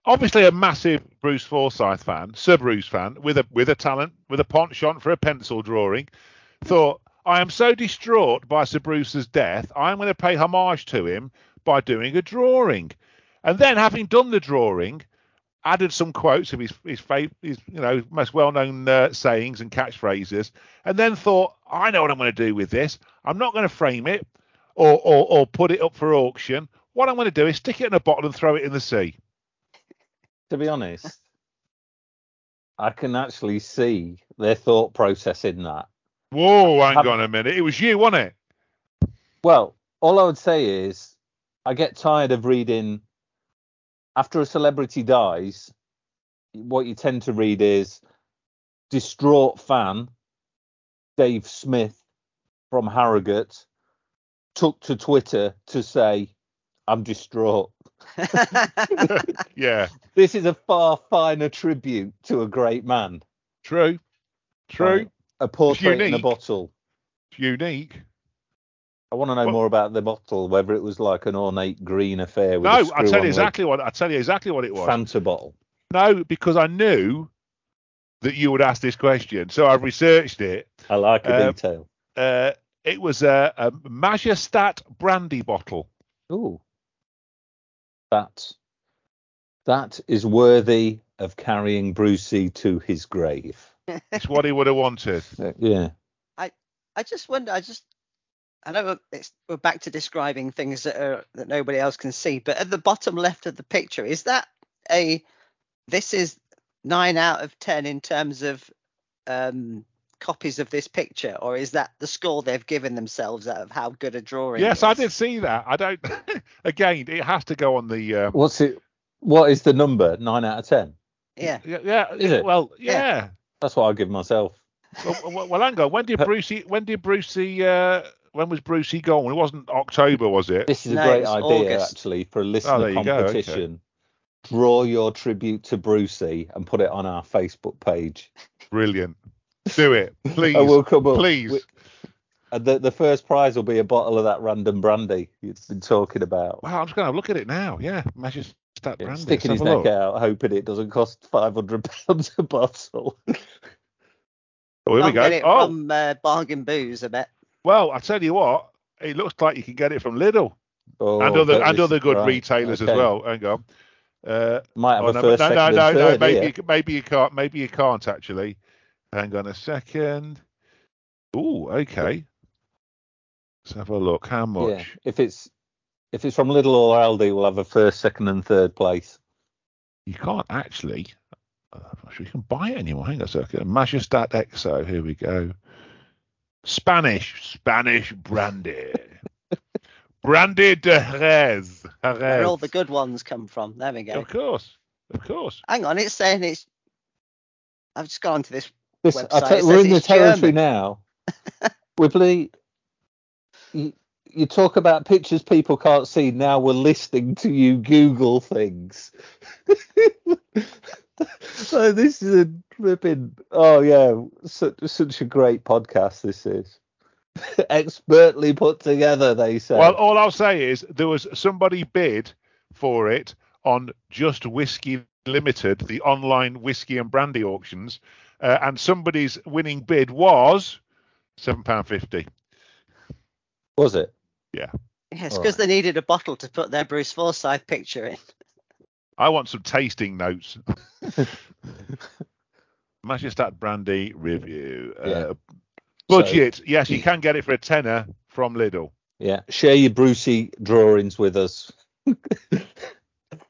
obviously a massive Bruce Forsyth fan, Sir Bruce fan, with a with a talent, with a penchant for a pencil drawing, thought I am so distraught by Sir Bruce's death, I'm going to pay homage to him by doing a drawing, and then having done the drawing. Added some quotes of his his, fav- his you know most well-known uh, sayings and catchphrases, and then thought, I know what I'm going to do with this. I'm not going to frame it or, or or put it up for auction. What I'm going to do is stick it in a bottle and throw it in the sea. to be honest, I can actually see their thought process in that. Whoa, hang on a minute. It was you, wasn't it? Well, all I would say is I get tired of reading after a celebrity dies, what you tend to read is distraught fan Dave Smith from Harrogate took to Twitter to say, I'm distraught. Yeah, This is a far finer tribute to a great man. true, true, Like, a portrait in a bottle. unique. I want to know Well- more about the bottle, whether it was like an ornate green affair with No, a I'll screw tell you exactly what I tell you exactly what it was. Fanta bottle. No, because I knew that you would ask this question, so I've researched it. I like a Uh, detail. Uh, it was a, a Majestat brandy bottle. Ooh, that that is worthy of carrying Brucey to his grave. It's what he would have wanted. Yeah, I I just wonder. I just. I know it's, we're back to describing things that are that nobody else can see, but at the bottom left of the picture, is that a? This is nine out of ten in terms of um, copies of this picture, or is that the score they've given themselves out of how good a drawing? Yes, I did see that. I don't. again, it has to go on the. Um, what's it? What is the number? Nine out of ten. Yeah, yeah, yeah. Is it? Well, Yeah. yeah. That's what I give myself. well, well, well, hang on. When did Brucey? When did Brucey? Uh, when was Brucey gone? It wasn't October, was it? This is a great idea August. actually for a there listener you go, okay. competition. Draw your tribute to Brucey and put it on our Facebook page. Brilliant. Do it, please. And we'll come up please. with- and the, the first prize will be a bottle of that random brandy you've been talking about. Wow, I'm just going to look at it now. Yeah, Majestat Yeah, brandy. sticking Let's his neck look. out, hoping it doesn't cost five hundred pounds a bottle. Oh, here we Can't go. get it Oh, from uh, Bargain Booze, I bet. Well, I tell you what, it looks like you can get it from Lidl Oh, and other and other good right, retailers as well. Hang on. Uh, Might have oh, a no, first, no, no, no, and no, maybe you, maybe you can't. Maybe you can't actually. Hang on a second. Oh, okay. Let's have a look. How much? Yeah, if it's if it's from Lidl or Aldi, we'll have a first, second, and third place. You can't actually. I'm not sure you can buy it anymore. Hang on a second. Majestat Exo. Here we go. Spanish, Spanish brandy. brandy de Jerez. Where all the good ones come from. There we go. Of course, of course. Hang on, it's saying it's I've just gone onto this. This, Website, I tell, it we're in the territory German. now. Wibbly, you, you talk about pictures people can't see. Now we're listening to you Google things. so this is a flipping. Oh yeah, such such a great podcast. This is expertly put together. They say. Well, all I'll say is there was somebody bid for it on Just Whiskey Limited, the online whiskey and brandy auctions, uh, and somebody's winning bid was seven pound fifty. was it? Yeah. Yes, All because they needed a bottle to put their Bruce Forsyth picture in. I want some tasting notes. Majestat Brandy review. Yeah. Uh, budget. yes, you can get it for a tenner from Lidl. Yeah. Share your Brucey drawings with us.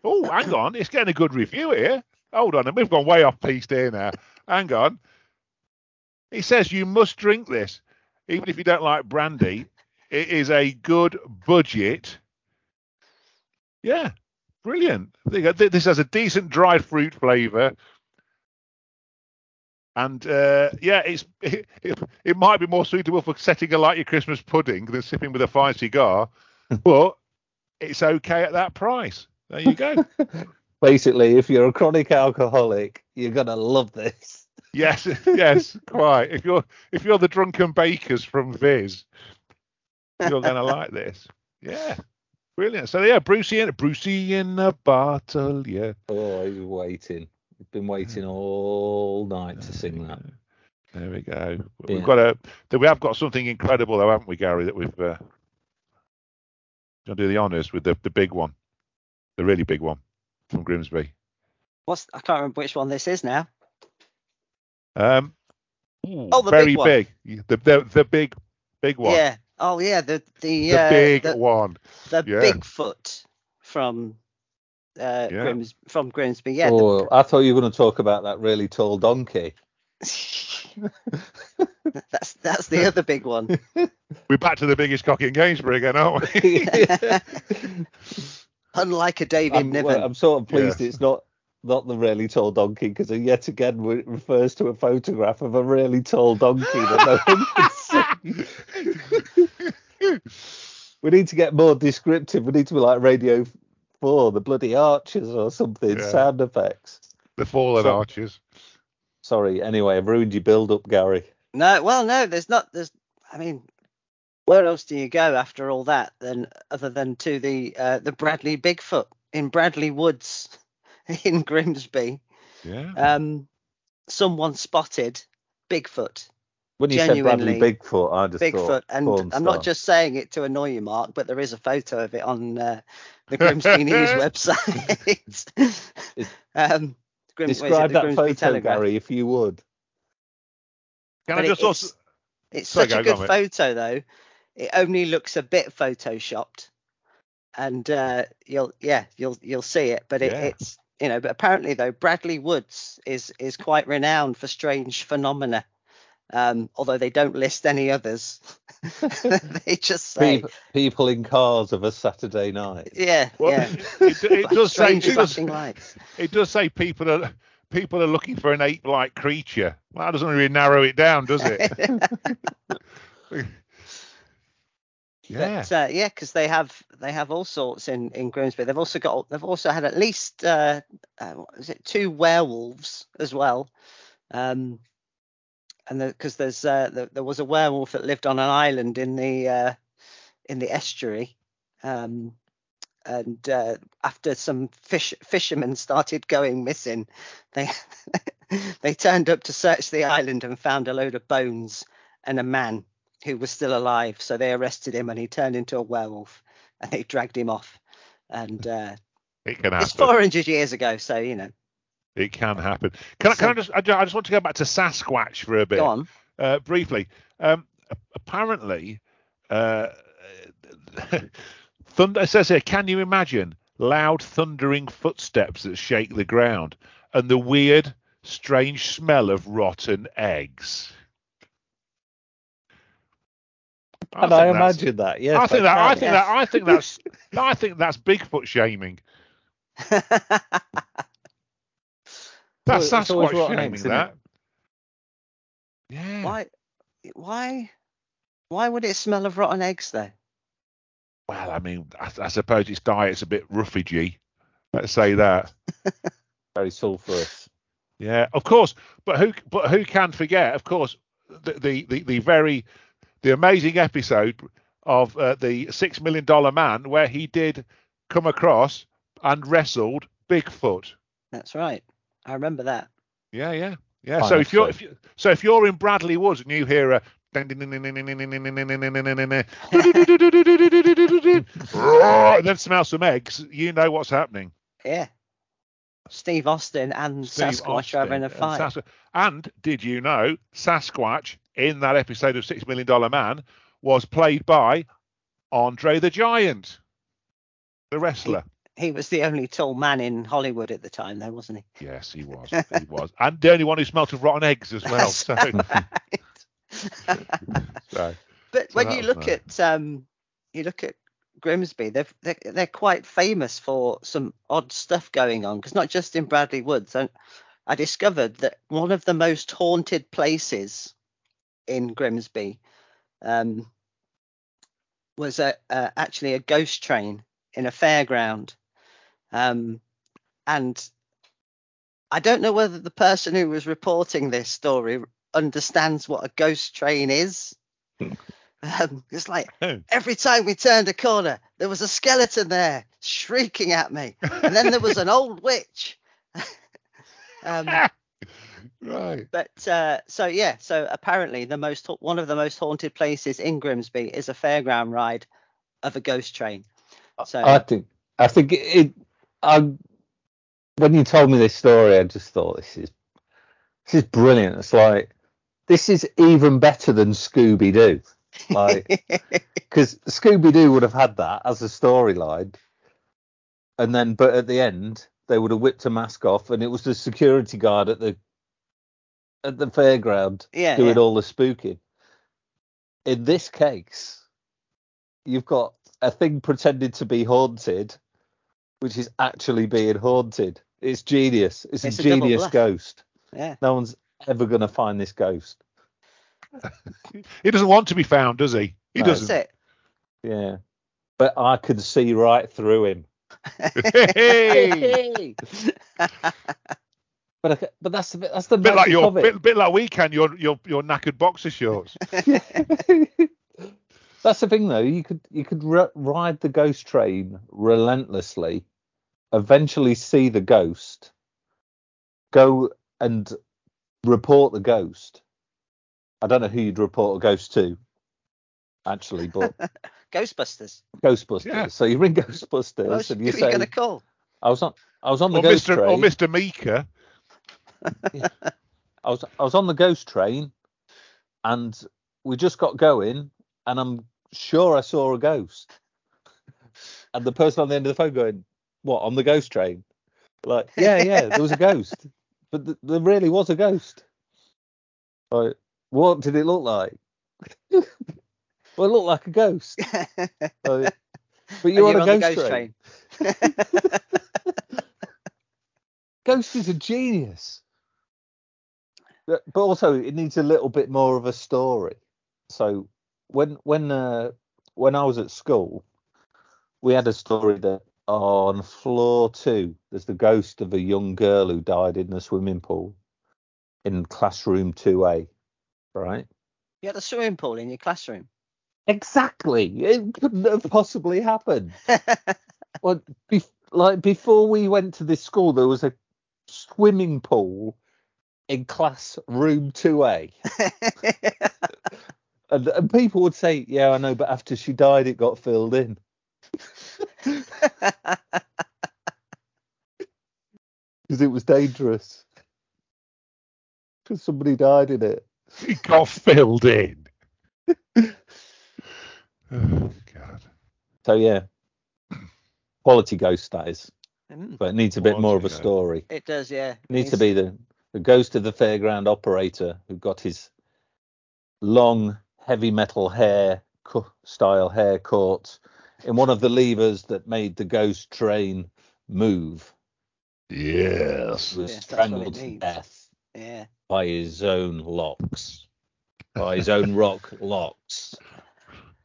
Oh, hang on. It's getting a good review here. Hold on. We've gone way off piece here now. Hang on. It says you must drink this, even if you don't like brandy. It is a good budget. Yeah, brilliant. There you go. Th- This has a decent dried fruit flavour. And uh, yeah, it's it, it, it might be more suitable for setting alight your Christmas pudding than sipping with a fine cigar, but it's okay at that price. There you go. Basically, if you're a chronic alcoholic, you're gonna love this. Yes, yes, quite. If you're if you're the drunken bakers from Viz, you're gonna like this. Yeah, brilliant. So yeah, Brucey in Brucey in a bottle. Yeah. Oh, he's waiting. He's been waiting all night to sing that. There we go. We've Yeah. got a. We have got something incredible though, haven't we, Gary? That we've. Uh, gonna do the honours with the the big one, the really big one from Grimsby. What's I can't remember which one this is now. Um. Oh, the very big one. big. The, the the big big one. Yeah. Oh yeah, the the The uh, big the, one. the yeah. Bigfoot from uh, Yeah. Grims from Grimsby. Yeah. oh, I thought you were going to talk about that really tall donkey. that's that's the other big one. We're back to the biggest cock in Gainsborough again, aren't we? Unlike a David I'm, Niven. well, I'm sort of pleased Yeah. it's not not the really tall donkey because it yet again refers to a photograph of a really tall donkey that no one can see. we need to get more descriptive. We need to be like Radio 4, the bloody archers or something, Yeah. sound effects. the fallen So- archers. Sorry, anyway, I've ruined your build up, Gary. No, well, no, there's not. There's, I mean, where else do you go after all that? Then, other than to the uh, the Bradley Bigfoot in Bradley Woods in Grimsby, Yeah. um, someone spotted Bigfoot, When you said Bradley Bigfoot, I just Bigfoot, thought and I'm star. not just saying it to annoy you, Mark, but there is a photo of it on uh, the Grimsby News website. um, Grim, what is it, Describe that Grimsby photo, Telegraph. Gary, if you would. Can but I it- just also? it's, it's Sorry, such a go- go good photo though. It only looks a bit photoshopped, and uh, you'll yeah you'll you'll see it. But it, Yeah. it's you know. But apparently though, Bradley Woods is is quite renowned for strange phenomena. Um, although they don't list any others, they just say People, people in cars of a Saturday night. yeah Well, yeah. it, it does say it does, flashing lights. it does say people are people are looking for an ape-like creature. Well, that doesn't really narrow it down, does it? yeah. But uh, yeah, because they have they have all sorts in in Grimsby. They've also got they've also had at least uh, uh, is it two werewolves as well. Um, and because there's uh, there, there was a werewolf that lived on an island in the uh, in the estuary. Um, and uh, after some fish fishermen started going missing, they they turned up to search the island and found a load of bones and a man who was still alive. So they arrested him and he turned into a werewolf and they dragged him off. And uh, it can happen. it's 400 years ago, so you know, It can happen. Can I, can I just I I just want to go back to Sasquatch for a bit. go on. uh, briefly. Um, apparently, uh, thunder. It says here, can you imagine loud thundering footsteps that shake the ground and the weird, strange smell of rotten eggs? And I think imagine that, yes. I think that. I can. think that. I think that's. I think that's Bigfoot shaming. That's Well, it's always Sasquatch shaming. eggs, isn't that. Why? Why? Why would it smell of rotten eggs though? Well, I mean, I, I suppose its diet's a bit roughagey. Let's say that. Very sulphurous. Yeah, of course. But who? But who can forget? Of course, the the the, the very the amazing episode of uh, the Six Million Dollar Man where he did come across and wrestled Bigfoot. That's right. I remember that. Yeah, yeah, yeah. Fine so if you're if you, so if you're in Bradley Woods and you hear a and then smell some eggs, you know what's happening. Yeah. Steve Austin and Steve Sasquatch are having a Austin and fight. Sasqu- And did you know Sasquatch in that episode of Six Million Dollar Man was played by Andre the Giant, the wrestler. He was the only tall man in Hollywood at the time, though, wasn't he? Yes, he was. He was, and the only one who smelt of rotten eggs as well. So, right. so But So when you look nice. at um, you look at Grimsby, they're, they're they're quite famous for some odd stuff going on. Because not just in Bradley Woods, I, I discovered that one of the most haunted places in Grimsby um, was a, uh, actually a ghost train in a fairground, um, and I don't know whether the person who was reporting this story understands what a ghost train is. Um, it's like Oh. every time we turned a corner, there was a skeleton there shrieking at me, and then there was an old witch. um, right. but uh, so yeah, so apparently the most one of the most haunted places in Grimsby is a fairground ride of a ghost train. So I think I think it, it I when you told me this story I just thought this is this is brilliant. It's like this is even better than Scooby Doo. Like because Scooby Doo would have had that as a storyline, and then but at the end they would have whipped a mask off, and it was the security guard at the at the fairground yeah, doing yeah. all the spooking. In this case, you've got a thing pretending to be haunted, which is actually being haunted. It's genius. It's, It's a a genius ghost. yeah. No one's ever going to find this ghost. He doesn't want to be found, does he? He No. Doesn't. it. Yeah. But I could see right through him. hey. But but that's the bit- that's the bit like your bit, bit like we can your your your knackered boxer shorts. That's the thing, though. You could you could r- ride the ghost train relentlessly, eventually see the ghost, go and report the ghost. I don't know who you'd report a ghost to, actually, but Ghostbusters. Ghostbusters. Yeah. So you ring Ghostbusters Who and you are you say, going to call? "I was on I was on the or ghost Mr. train. or Mr. Meeker. I was I was on the ghost train, and we just got going, and I'm sure I saw a ghost. And the person on the end of the phone going, "What on the ghost train?" Like, yeah, yeah, there was a ghost, but th- there really was a ghost. Like, what did it look like? well, it looked like a ghost. Like, but you're, on a the ghost, train. Ghost is a genius. But also it needs a little bit more of a story. So when when uh, when I was at school, we had a story that on floor two there's the ghost of a young girl who died in the swimming pool in classroom 2A. Right? you had a swimming pool in your classroom. Exactly. It couldn't have possibly happened. Well, bef- like before we went to this school, there was a swimming pool in class room 2A. And, and people would say, Yeah, I know, but after she died, it got filled in. Because it was dangerous. Because somebody died in it. It got filled in. oh God. So, yeah. Quality ghost, that is. Mm, But it needs a bit more of a Quality ghost. story. it does, yeah. It needs to be the, the ghost of the fairground operator who got his long, heavy metal hair style hair caught in one of the levers that made the ghost train move. Yes. He was Yes, that's what it strangled to death Yeah. by his own locks. by his own rock locks.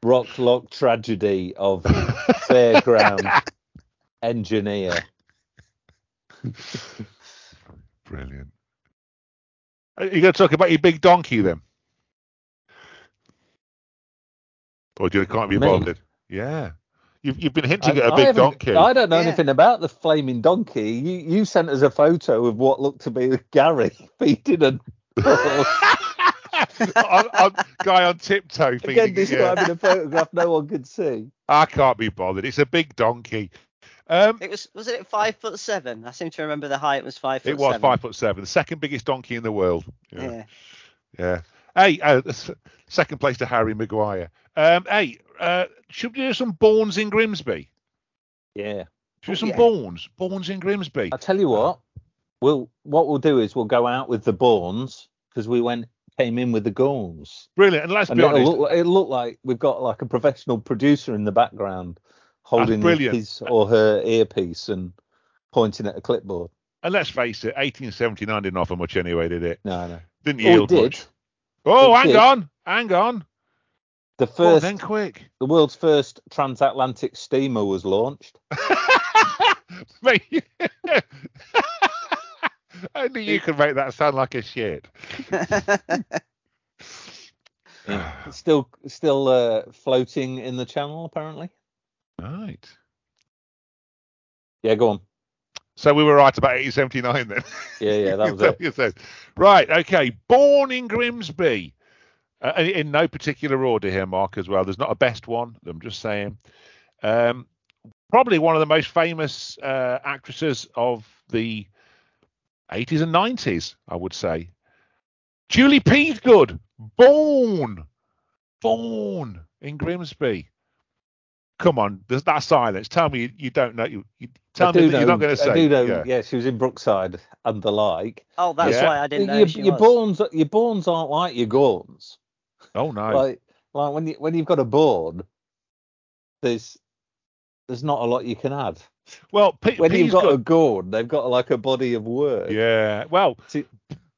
Rock lock tragedy of fairground engineer. Brilliant. Uh, Are you going to talk about your big donkey then? Or do you can't be Me? bothered? Yeah. You've, you've been hinting I, at a I big haven't- donkey. I don't know Yeah. anything about the flaming donkey. You you sent us a photo of what looked to be Gary feeding a on, on, guy on tiptoe feeding again it, yeah. describing a photograph no one could see. I can't be bothered. It's a big donkey. Um, It was was it five foot seven? I seem to remember the height was five foot. it was seven. five foot seven, the second biggest donkey in the world. Yeah. Yeah. Yeah. Hey, uh, second place to Harry Maguire. Um, hey, uh, should we do some Bournes in Grimsby? Yeah. Should we do some yeah. Bournes? Bournes in Grimsby. I tell you what, we'll what we'll do is we'll go out with the Bournes because we went came in with the Gorns. Brilliant. And let's And be it'll honest, look, it'll look like we've got like a professional producer in the background holding his or her earpiece and pointing at a clipboard. and let's face it, 1879 didn't offer much anyway, did it? No, no. Didn't Oh, it did. much. Oh, It hang did. on, hang on. The first, then, quick. the world's first transatlantic steamer was launched. Only you can make that sound like a shit. It's still, still uh, floating in the channel apparently. Right. Yeah, go on. So we were right about 1879 then. Yeah, yeah, that was it. Right. Okay. Born in Grimsby. Uh, in- in no particular order here, Mark, as well. There's not a best one. I'm just saying. Um, probably one of the most famous uh, actresses of the 80s and 90s, I would say. Julie Peasgood, born, born in Grimsby. Come on, there's that silence. Tell me you, you don't know. You, you tell I me do that you're not going to say. I do know. yeah. Yeah. she was in Brookside and the like. oh, that's Yeah. why I didn't know your, she your was. Bournes, your Bournes aren't like your Gorns. Oh no. Like, like when you when you've got a board, there's there's not a lot you can add. well, Pe- When you've got Peasgood- a Gorn, they've got like a body of work. Yeah. Well, See-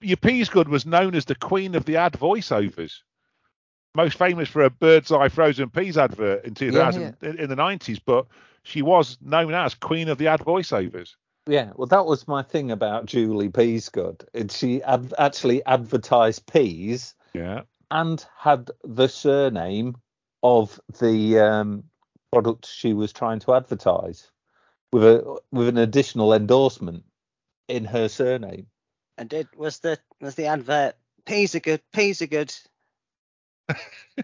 your Peasgood was known as the queen of the ad voiceovers. Most famous for a bird's eye frozen peas advert in 2000 in in the 90s, but she was known as queen of the ad voiceovers. Yeah, well, that was my thing about Julie Peasgood. It, she ad- actually advertised peas Yeah. and had the surname of the um, product she was trying to advertise with a with an additional endorsement in her surname. And did was the was the advert peas are good, peas are good.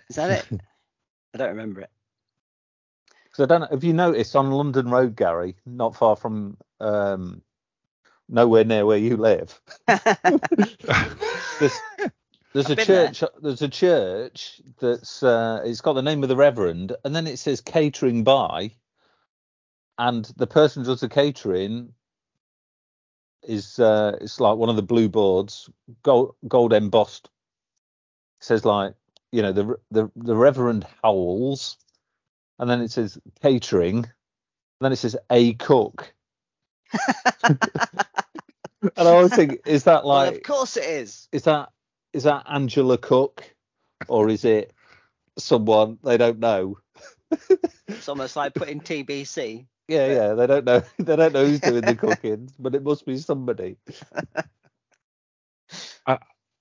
Is that it? I don't remember it. Because I don't know. Have you noticed on London Road, Gary, not far from um, nowhere near where you live, there's there's a been there. church. There's a church that's uh, it's got the name of the Reverend, and then it says catering by, and the person who does the catering is uh, it's like one of the blue boards, gold gold embossed. says like you know the the the Reverend Howells, and then it says catering, and then it says a cook. And I always think, is that well, like of course it is. is that is that Angela Cook or is it someone they don't know? It's almost like putting TBC. Yeah, yeah, they don't know. They don't know who's doing the cooking, but it must be somebody.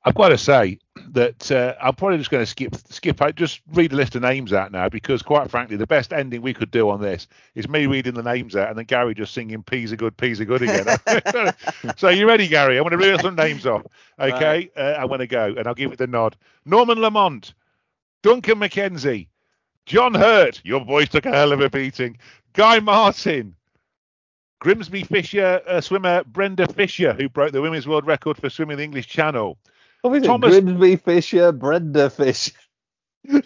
I've got to say that uh, I'm probably just going to skip skip out, just read a list of names out now because, quite frankly, the best ending we could do on this is me reading the names out and then Gary just singing "Peas are good, peas are good" again. so you ready, Gary? I'm going to read some names off. Okay, uh, I'm going to go and I'll give it the nod. Norman Lamont, Duncan McKenzie, John Hurt. Your boys took a hell of a beating. Guy Martin. Grimsby Fisher uh, swimmer Brenda Fisher, who broke the women's world record for swimming the English Channel. What is Thomas- it? Grimsby Fisher, Brenda Fisher.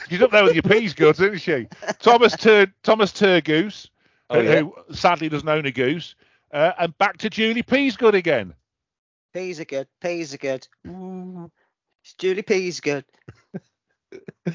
She's up there with your peas goods, isn't she? Thomas Tur- Thomas Turgoose, Oh, who, yeah. who sadly doesn't own a goose. Uh, and back to Julie Peasgood again. Peas are good, peas are good. Mm, it's Julie Peas good.